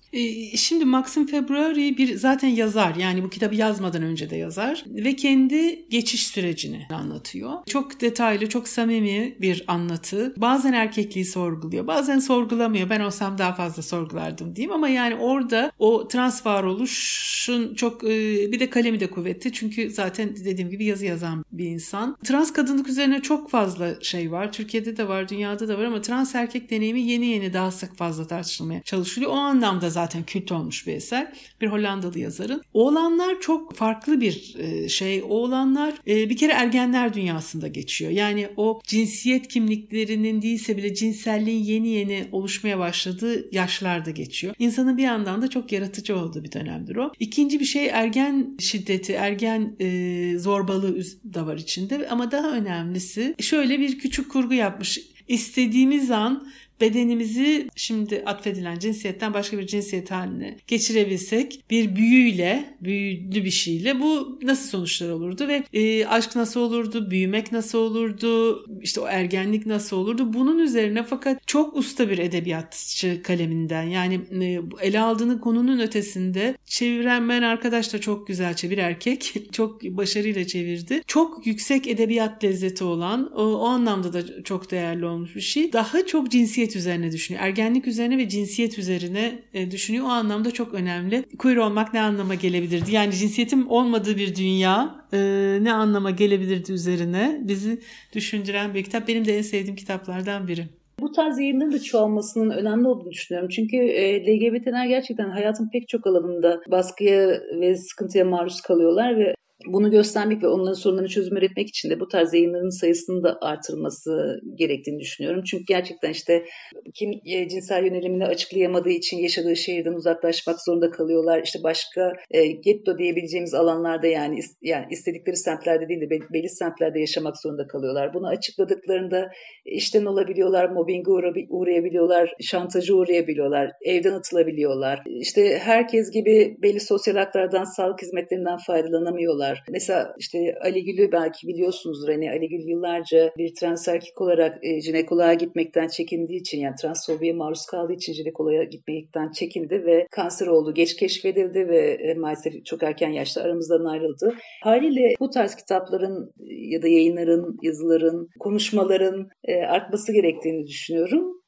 Şimdi Maxim Februari bir zaten yazar yani bu kitabı yazmadan önce de yazar ve kendi geçiş sürecini anlatıyor. Çok detaylı, çok samimi bir anlatı. Bazen erkekliği sorguluyor, bazen sorgulamıyor. Ben olsam daha fazla sorgulardım diyeyim ama yani orada o trans varoluşun çok bir de kalemi de kuvvetli. Çünkü zaten dediğim gibi yazı yazan bir insan. Trans kadınlık üzerine çok fazla şey var. Türkiye'de de var, dünyada da var ama trans erkek deneyimi yeni yeni daha sık fazla tartışılmaya çalışılıyor. O anlamda zaten kült olmuş bir eser. Bir Hollandalı yazarın. Oğlanlar çok farklı bir e, şey. Oğlanlar e, bir kere ergenler dünyasında geçiyor. Yani o cinsiyet kimliklerinin değilse bile cinselliğin yeni yeni oluşmaya başladığı yaşlarda geçiyor. İnsanın bir yandan da çok yaratıcı olduğu bir dönemdir o. İkinci bir şey ergen şiddeti, ergen e, zorbalığı da var içinde ama daha önemlisi şöyle bir küçük kurgu yapmış. İstediğimiz an bedenimizi şimdi atfedilen cinsiyetten başka bir cinsiyet haline geçirebilsek bir büyüyle, büyülü bir şeyle bu nasıl sonuçlar olurdu ve e, aşk nasıl olurdu, büyümek nasıl olurdu, işte o ergenlik nasıl olurdu bunun üzerine fakat çok usta bir edebiyatçı kaleminden yani e, ele aldığını konunun ötesinde çeviren ben arkadaş da çok güzel çevir erkek çok başarıyla çevirdi. Çok yüksek edebiyat lezzeti olan o, o anlamda da çok değerli olmuş bir şey. Daha çok cinsiyet cinsiyet üzerine düşünüyor. Ergenlik üzerine ve cinsiyet üzerine e, düşünüyor. O anlamda çok önemli. Queer olmak ne anlama gelebilirdi? Yani cinsiyetim olmadığı bir dünya e, ne anlama gelebilirdi üzerine bizi düşündüren bir kitap. Benim de en sevdiğim kitaplardan biri. Bu tarz yayınların da çoğalmasının önemli olduğunu düşünüyorum. Çünkü e, LGBT'ler gerçekten hayatın pek çok alanında baskıya ve sıkıntıya maruz kalıyorlar ve bunu göstermek ve onların sorunlarını çözüm üretmek için de bu tarz yayınların sayısının da artırılması gerektiğini düşünüyorum. Çünkü gerçekten işte kim e, cinsel yönelimini açıklayamadığı için yaşadığı şehirden uzaklaşmak zorunda kalıyorlar. İşte başka e, getto diyebileceğimiz alanlarda yani yani istedikleri semtlerde değil de belli semtlerde yaşamak zorunda kalıyorlar. Bunu açıkladıklarında işten olabiliyorlar, mobbinge uğrayabiliyorlar, şantajı uğrayabiliyorlar, evden atılabiliyorlar. İşte herkes gibi belli sosyal haklardan, sağlık hizmetlerinden faydalanamıyorlar var. Mesela işte Ali Gül'ü belki biliyorsunuzdur. Hani Ali Gül yıllarca bir trans erkek olarak e, jinekoloğa gitmekten çekindiği için yani transfobiye maruz kaldığı için jinekoloğa gitmekten çekindi ve kanser oldu. Geç keşfedildi ve e, maalesef çok erken yaşta aramızdan ayrıldı. Haliyle bu tarz kitapların ya da yayınların, yazıların, konuşmaların e, artması gerektiğini düşünüyorum.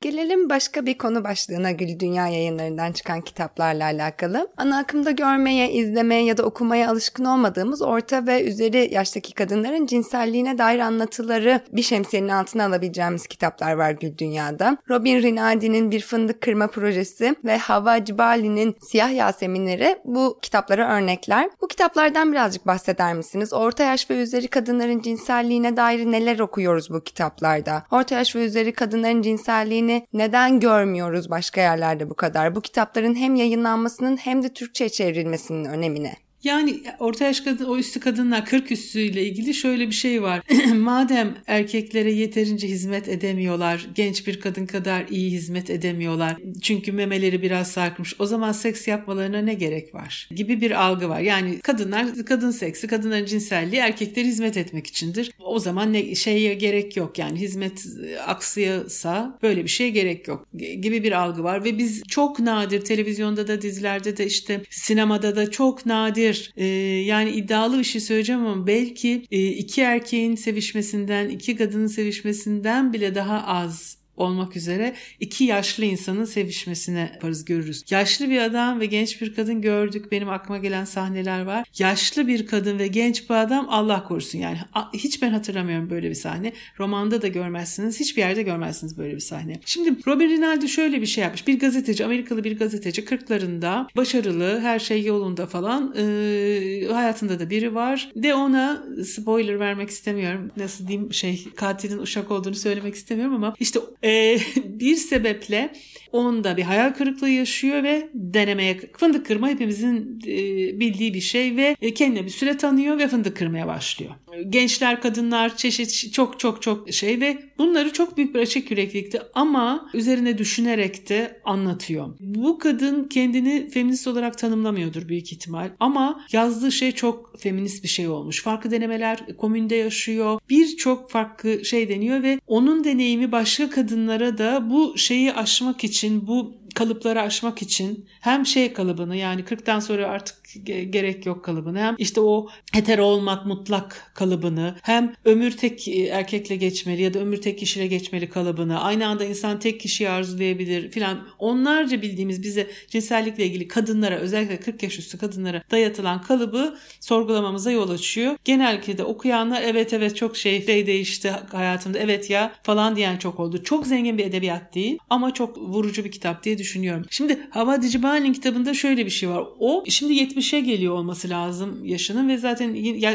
Gelelim başka bir konu başlığına Gül Dünya yayınlarından çıkan kitaplarla alakalı. Ana akımda görmeye, izlemeye ya da okumaya alışkın olmadığımız orta ve üzeri yaştaki kadınların cinselliğine dair anlatıları bir şemsiyenin altına alabileceğimiz kitaplar var Gül Dünya'da. Robin Rinaldi'nin Bir Fındık Kırma Projesi ve Hava Cibali'nin Siyah Yaseminleri bu kitaplara örnekler. Bu kitaplardan birazcık bahseder misiniz? Orta yaş ve üzeri kadınların cinselliğine dair neler okuyoruz bu kitaplarda? Orta yaş ve üzeri kadınların cinselliğini örneğini neden görmüyoruz başka yerlerde bu kadar? Bu kitapların hem yayınlanmasının hem de Türkçe çevrilmesinin önemine. Yani orta yaş kadın, o üstü kadınlar 40 üstüyle ilgili şöyle bir şey var. Madem erkeklere yeterince hizmet edemiyorlar, genç bir kadın kadar iyi hizmet edemiyorlar. Çünkü memeleri biraz sarkmış. O zaman seks yapmalarına ne gerek var? Gibi bir algı var. Yani kadınlar, kadın seksi, kadınların cinselliği erkekler hizmet etmek içindir. O zaman ne şeye gerek yok. Yani hizmet aksıysa böyle bir şeye gerek yok gibi bir algı var ve biz çok nadir televizyonda da dizilerde de işte sinemada da çok nadir olabilir. E, yani iddialı bir şey söyleyeceğim ama belki e, iki erkeğin sevişmesinden, iki kadının sevişmesinden bile daha az olmak üzere iki yaşlı insanın sevişmesine yaparız görürüz. Yaşlı bir adam ve genç bir kadın gördük. Benim aklıma gelen sahneler var. Yaşlı bir kadın ve genç bir adam Allah korusun yani. Hiç ben hatırlamıyorum böyle bir sahne. Romanda da görmezsiniz. Hiçbir yerde görmezsiniz böyle bir sahne. Şimdi Robin Rinaldi şöyle bir şey yapmış. Bir gazeteci, Amerikalı bir gazeteci 40'larında başarılı, her şey yolunda falan. E, hayatında da biri var. De ona spoiler vermek istemiyorum. Nasıl diyeyim şey katilin uşak olduğunu söylemek istemiyorum ama işte e, bir sebeple onda bir hayal kırıklığı yaşıyor ve denemeye fındık kırma hepimizin e, bildiği bir şey ve kendine bir süre tanıyor ve fındık kırmaya başlıyor. Gençler, kadınlar, çeşit çok çok çok şey ve bunları çok büyük bir açık yüreklilikte ama üzerine düşünerek de anlatıyor. Bu kadın kendini feminist olarak tanımlamıyordur büyük ihtimal ama yazdığı şey çok feminist bir şey olmuş. Farklı denemeler komünde yaşıyor. Birçok farklı şey deniyor ve onun deneyimi başka kadınlara da bu şeyi aşmak için bu kalıpları aşmak için hem şey kalıbını yani 40'tan sonra artık gerek yok kalıbını hem işte o hetero olmak mutlak kalıbını hem ömür tek e, erkekle geçmeli ya da ömür tek kişiyle geçmeli kalıbını aynı anda insan tek kişiyi arzulayabilir filan onlarca bildiğimiz bize cinsellikle ilgili kadınlara özellikle 40 yaş üstü kadınlara dayatılan kalıbı sorgulamamıza yol açıyor. Genellikle de okuyanlar evet evet çok şey, şey değişti hayatımda evet ya falan diyen çok oldu. Çok zengin bir edebiyat değil ama çok vurucu bir kitap diye düşünüyorum düşünüyorum. Şimdi Hava Dicibali'nin kitabında şöyle bir şey var. O şimdi 70'e geliyor olması lazım yaşının ve zaten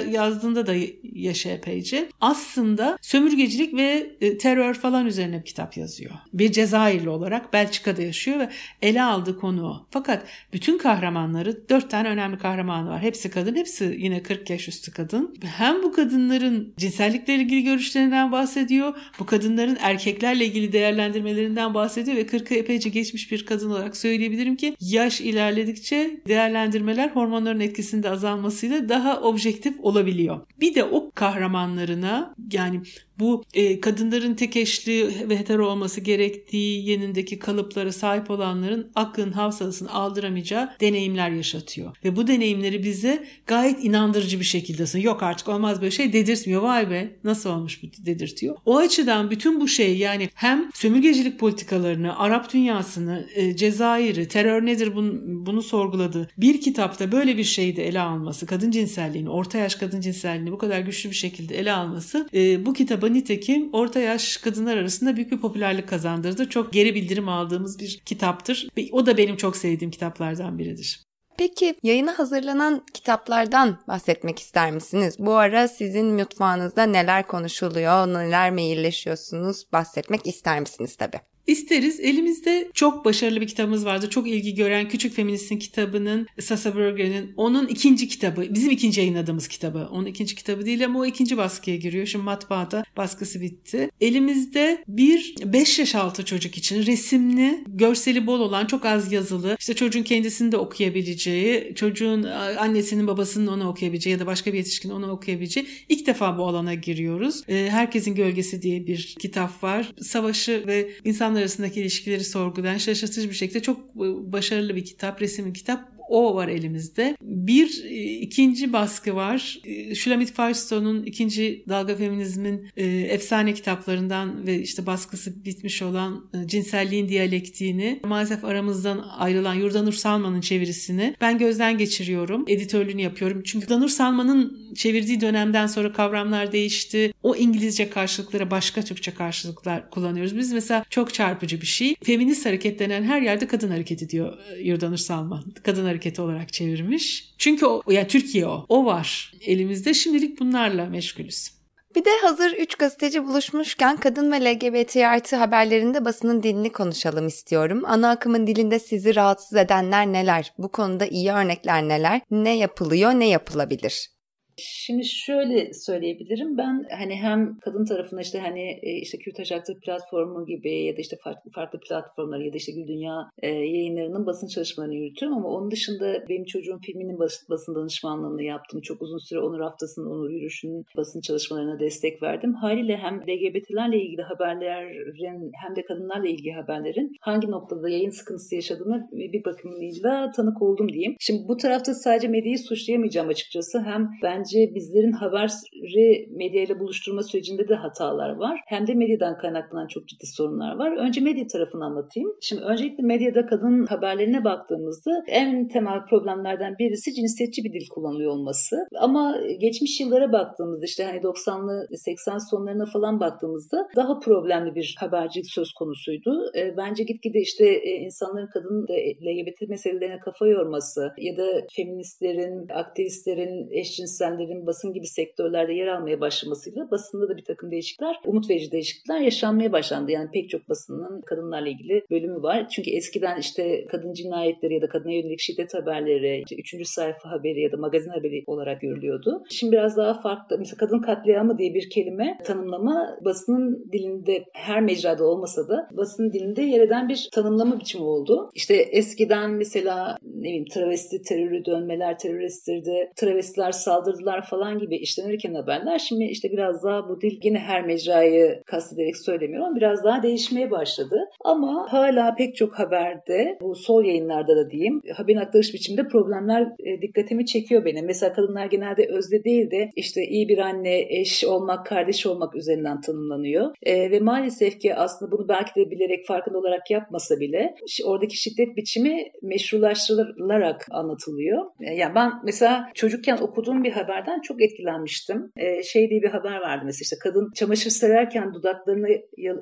yazdığında da yaşı epeyce. Aslında sömürgecilik ve e, terör falan üzerine bir kitap yazıyor. Bir Cezayirli olarak Belçika'da yaşıyor ve ele aldığı konu. Fakat bütün kahramanları dört tane önemli kahramanı var. Hepsi kadın, hepsi yine 40 yaş üstü kadın. Hem bu kadınların cinsellikle ilgili görüşlerinden bahsediyor. Bu kadınların erkeklerle ilgili değerlendirmelerinden bahsediyor ve 40'ı epeyce geçmiş bir kadın olarak söyleyebilirim ki yaş ilerledikçe değerlendirmeler hormonların etkisinde azalmasıyla daha objektif olabiliyor. Bir de o kahramanlarına yani bu e, kadınların tek eşli ve hetero olması gerektiği yenindeki kalıplara sahip olanların aklın hafızasını aldıramayacağı deneyimler yaşatıyor. Ve bu deneyimleri bize gayet inandırıcı bir şekilde. Yok artık olmaz böyle şey dedirtmiyor. Vay be nasıl olmuş bu dedirtiyor. O açıdan bütün bu şey yani hem sömürgecilik politikalarını, Arap dünyasını, e, Cezayir'i, terör nedir bunu, bunu sorguladığı bir kitapta böyle bir şeyi de ele alması, kadın cinselliğini, orta yaş kadın cinselliğini bu kadar güçlü bir şekilde ele alması e, bu kitabı nitekim orta yaş kadınlar arasında büyük bir popülerlik kazandırdı. Çok geri bildirim aldığımız bir kitaptır. O da benim çok sevdiğim kitaplardan biridir. Peki yayına hazırlanan kitaplardan bahsetmek ister misiniz? Bu ara sizin mutfağınızda neler konuşuluyor, neler mailleşiyorsunuz bahsetmek ister misiniz tabii? İsteriz. Elimizde çok başarılı bir kitabımız vardı. Çok ilgi gören Küçük Feminist'in kitabının Sasa Berger'in onun ikinci kitabı. Bizim ikinci yayınladığımız kitabı. Onun ikinci kitabı değil ama o ikinci baskıya giriyor. Şimdi matbaada baskısı bitti. Elimizde bir 5 yaş altı çocuk için resimli, görseli bol olan çok az yazılı, işte çocuğun kendisini de okuyabileceği, çocuğun annesinin babasının onu okuyabileceği ya da başka bir yetişkin onu okuyabileceği ilk defa bu alana giriyoruz. Ee, Herkesin Gölgesi diye bir kitap var. Savaşı ve insan insanlar arasındaki ilişkileri sorgulayan şaşırtıcı bir şekilde çok e, başarılı bir kitap, resimli kitap o var elimizde. Bir e, ikinci baskı var. E, Shulamit Firestone'un ikinci dalga feminizmin e, efsane kitaplarından ve işte baskısı bitmiş olan e, cinselliğin diyalektiğini maalesef aramızdan ayrılan Yurdanur Salman'ın çevirisini ben gözden geçiriyorum. Editörlüğünü yapıyorum. Çünkü Yurdanur Salman'ın çevirdiği dönemden sonra kavramlar değişti. O İngilizce karşılıkları başka Türkçe karşılıklar kullanıyoruz. Biz mesela çok çarpıcı bir şey. Feminist hareket denen her yerde kadın hareketi diyor Yurdanur Salman. Kadın hareketi olarak çevirmiş. Çünkü o, yani Türkiye o. O var elimizde. Şimdilik bunlarla meşgulüz. Bir de hazır 3 gazeteci buluşmuşken kadın ve LGBT artı haberlerinde basının dilini konuşalım istiyorum. Ana akımın dilinde sizi rahatsız edenler neler? Bu konuda iyi örnekler neler? Ne yapılıyor, ne yapılabilir? Şimdi şöyle söyleyebilirim. Ben hani hem kadın tarafında işte hani e, işte Kürtaj Aktör platformu gibi ya da işte farklı farklı platformları ya da işte Gül Dünya e, yayınlarının basın çalışmalarını yürütüyorum ama onun dışında benim çocuğum filminin bas, basın danışmanlığını yaptım. Çok uzun süre Onur Haftası'nın Onur Yürüyüşü'nün basın çalışmalarına destek verdim. Haliyle hem LGBT'lerle ilgili haberlerin hem de kadınlarla ilgili haberlerin hangi noktada yayın sıkıntısı yaşadığını bir bakımıyla tanık oldum diyeyim. Şimdi bu tarafta sadece medyayı suçlayamayacağım açıkçası. Hem ben bence bizlerin haberi medyayla buluşturma sürecinde de hatalar var. Hem de medyadan kaynaklanan çok ciddi sorunlar var. Önce medya tarafını anlatayım. Şimdi öncelikle medyada kadın haberlerine baktığımızda en temel problemlerden birisi cinsiyetçi bir dil kullanılıyor olması. Ama geçmiş yıllara baktığımızda işte hani 90'lı 80 sonlarına falan baktığımızda daha problemli bir habercilik söz konusuydu. E, bence gitgide işte e, insanların kadın LGBT meselelerine kafa yorması ya da feministlerin, aktivistlerin, eşcinsel edenlerin basın gibi sektörlerde yer almaya başlamasıyla basında da bir takım değişiklikler, umut verici değişiklikler yaşanmaya başlandı. Yani pek çok basının kadınlarla ilgili bölümü var. Çünkü eskiden işte kadın cinayetleri ya da kadına yönelik şiddet haberleri, işte üçüncü sayfa haberi ya da magazin haberi olarak görülüyordu. Şimdi biraz daha farklı. Mesela kadın katliamı diye bir kelime tanımlama basının dilinde her mecrada olmasa da basının dilinde yer eden bir tanımlama biçimi oldu. İşte eskiden mesela ne bileyim travesti terörü dönmeler teröristtirdi. Travestiler saldırdı saldırılar falan gibi işlenirken haberler şimdi işte biraz daha bu dil yine her mecrayı kastederek söylemiyorum ama biraz daha değişmeye başladı. Ama hala pek çok haberde bu sol yayınlarda da diyeyim haberin aktarış biçiminde problemler e, dikkatimi çekiyor benim. Mesela kadınlar genelde özde değil de işte iyi bir anne, eş olmak, kardeş olmak üzerinden tanımlanıyor. E, ve maalesef ki aslında bunu belki de bilerek farkında olarak yapmasa bile oradaki şiddet biçimi meşrulaştırılarak anlatılıyor. E, yani ben mesela çocukken okuduğum bir haber haberden çok etkilenmiştim. Ee, şey diye bir haber vardı mesela işte kadın çamaşır sererken dudaklarını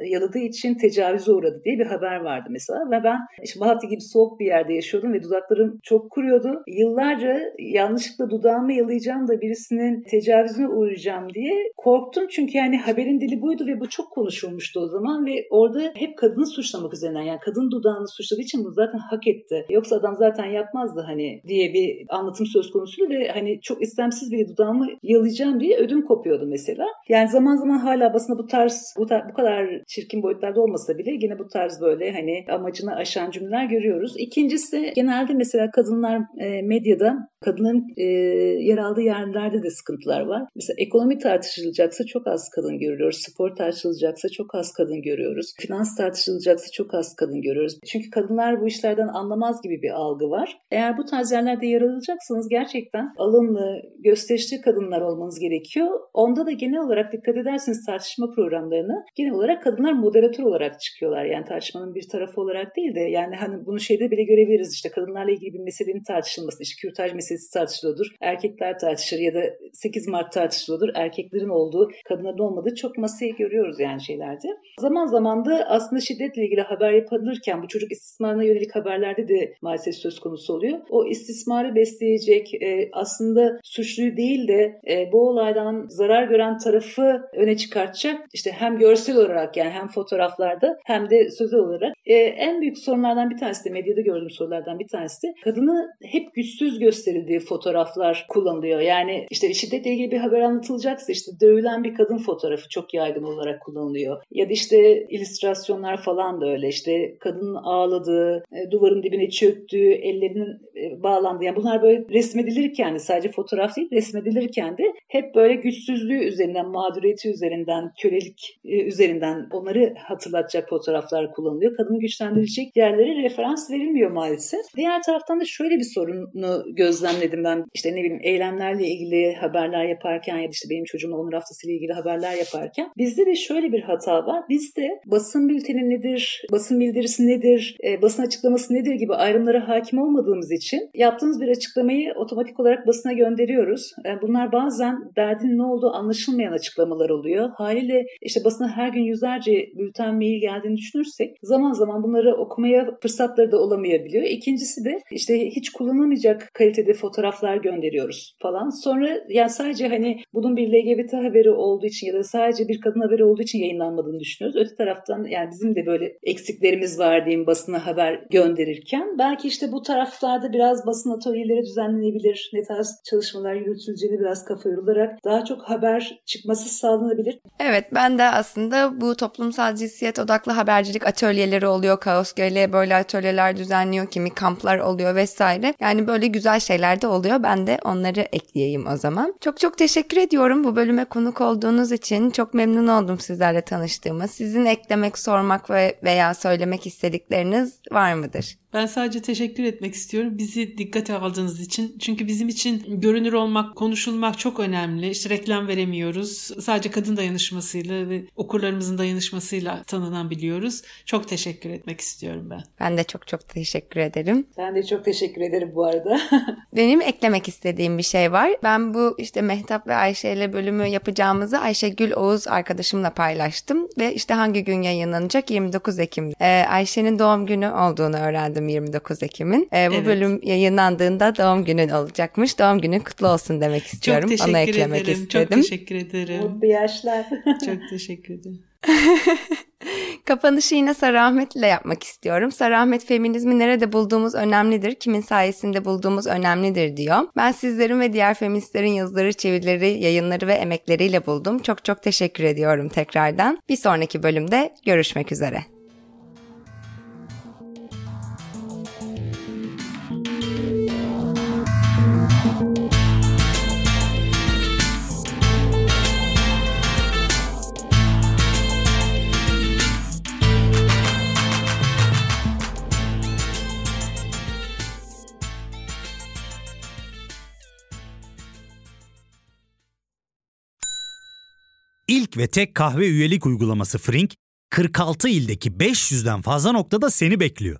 yaladığı için tecavüze uğradı diye bir haber vardı mesela. Ve ben işte Malatya gibi soğuk bir yerde yaşıyordum ve dudaklarım çok kuruyordu. Yıllarca yanlışlıkla dudağımı yalayacağım da birisinin tecavüzüne uğrayacağım diye korktum. Çünkü yani haberin dili buydu ve bu çok konuşulmuştu o zaman ve orada hep kadını suçlamak üzerinden yani kadın dudağını suçladığı için bunu zaten hak etti. Yoksa adam zaten yapmazdı hani diye bir anlatım söz konusuydu ve hani çok istemsiz bir dudağımı yalayacağım diye ödüm kopuyordu mesela. Yani zaman zaman hala basında bu tarz bu, tar- bu kadar çirkin boyutlarda olmasa bile yine bu tarz böyle hani amacını aşan cümleler görüyoruz. İkincisi genelde mesela kadınlar e, medyada kadının e, yer aldığı yerlerde de sıkıntılar var. Mesela ekonomi tartışılacaksa çok az kadın görüyoruz. Spor tartışılacaksa çok az kadın görüyoruz. Finans tartışılacaksa çok az kadın görüyoruz. Çünkü kadınlar bu işlerden anlamaz gibi bir algı var. Eğer bu tarz yerlerde yer alacaksanız gerçekten alımlı, gösterişli kadınlar olmanız gerekiyor. Onda da genel olarak dikkat ederseniz tartışma programlarını genel olarak kadınlar moderatör olarak çıkıyorlar. Yani tartışmanın bir tarafı olarak değil de yani hani bunu şeyde bile görebiliriz işte kadınlarla ilgili bir meselenin tartışılması, işte kürtaj meselesi tartışılıyordur. Erkekler tartışır ya da 8 Mart tartışılıyordur. Erkeklerin olduğu, kadınların olmadığı çok masayı görüyoruz yani şeylerde. Zaman zaman da aslında şiddetle ilgili haber yapılırken bu çocuk istismarına yönelik haberlerde de maalesef söz konusu oluyor. O istismarı besleyecek e, aslında suçluyu değil de e, bu olaydan zarar gören tarafı öne çıkartacak işte hem görsel olarak yani hem fotoğraflarda hem de sözel olarak e, en büyük sorunlardan bir tanesi de medyada gördüğüm sorulardan bir tanesi de kadını hep güçsüz gösterildiği fotoğraflar kullanılıyor. Yani işte şiddetle ilgili bir haber anlatılacaksa işte dövülen bir kadın fotoğrafı çok yaygın olarak kullanılıyor. Ya da işte illüstrasyonlar falan da öyle işte kadının ağladığı, e, duvarın dibine çöktüğü, ellerinin e, bağlandığı yani bunlar böyle resmedilirken de sadece fotoğraf değil resmedilirken de hep böyle güçsüzlüğü üzerinden, mağduriyeti üzerinden, kölelik e, üzerinden onları hatırlatacak fotoğraflar kullanılıyor. Kadını güçlendirecek yerlere referans verilmiyor maalesef. Diğer taraftan da şöyle bir sorunu gözlemledim ben. İşte ne bileyim eylemlerle ilgili haberler yaparken ya da işte benim çocuğumun onur haftası ile ilgili haberler yaparken bizde de şöyle bir hata var. Bizde basın bülteni nedir, basın bildirisi nedir, e, basın açıklaması nedir gibi ayrımlara hakim olmadığımız için yaptığımız bir açıklamayı otomatik olarak basına gönderiyoruz. E, bunlar bazen derdin ne olduğu anlaşılmayan açıklamalar oluyor. Haliyle işte basına her gün yüzlerce bülten mail geldiğini düşünürsek zaman zaman bunları okumaya fırsatları da olamayabiliyor. İkincisi de işte hiç kullanılmayacak kalitede fotoğraflar gönderiyoruz falan. Sonra yani sadece hani bunun bir LGBT haberi olduğu için ya da sadece bir kadın haberi olduğu için yayınlanmadığını düşünüyoruz. Öte taraftan yani bizim de böyle eksiklerimiz var diyeyim basına haber gönderirken. Belki işte bu taraflarda biraz basın atölyeleri düzenlenebilir. Ne tarz çalışmalar yürütüleceğini biraz kafa yorularak daha çok haber çıkması sağlanabilir. Evet ben de aslında bu toplumsal cinsiyet odaklı habercilik atölyeleri oluyor. Kaos Gölü böyle atölyeler düzenliyor. Kimi kamplar oluyor vesaire. Yani böyle güzel şeyler de oluyor. Ben de onları ekleyeyim o zaman. Çok çok teşekkür ediyorum bu bölüme konuk olduğunuz için. Çok memnun oldum sizlerle tanıştığıma. Sizin eklemek, sormak ve veya söylemek istedikleriniz var mıdır? Ben sadece teşekkür etmek istiyorum bizi dikkate aldığınız için. Çünkü bizim için görünür olmak, konuşulmak çok önemli. İşte reklam veremiyoruz. Sadece kadın dayanışmasıyla ve okurlarımızın dayanışmasıyla tanınan biliyoruz. Çok teşekkür etmek istiyorum ben. Ben de çok çok teşekkür ederim. Ben de çok teşekkür ederim bu arada. Benim eklemek istediğim bir şey var. Ben bu işte Mehtap ve Ayşe ile bölümü yapacağımızı Ayşegül Oğuz arkadaşımla paylaştım. Ve işte hangi gün yayınlanacak? 29 Ekim. Ee, Ayşe'nin doğum günü olduğunu öğrendim 29 Ekim'in. Ee, bu evet. bölüm yayınlandığında doğum günün olacakmış. Doğum günün kutlu olsun demek istiyorum. Çok teşekkür Onu eklemek ederim. istedim. Çok teşekkür ederim. Mutlu yaşlar. Çok teşekkür ederim. Kapanışı yine Sarahmet ile yapmak istiyorum. Sarahmet feminizmi nerede bulduğumuz önemlidir, kimin sayesinde bulduğumuz önemlidir diyor. Ben sizlerin ve diğer feministlerin yazıları, çevirileri, yayınları ve emekleriyle buldum. Çok çok teşekkür ediyorum tekrardan. Bir sonraki bölümde görüşmek üzere. İlk ve tek kahve üyelik uygulaması Frink, 46 ildeki 500'den fazla noktada seni bekliyor.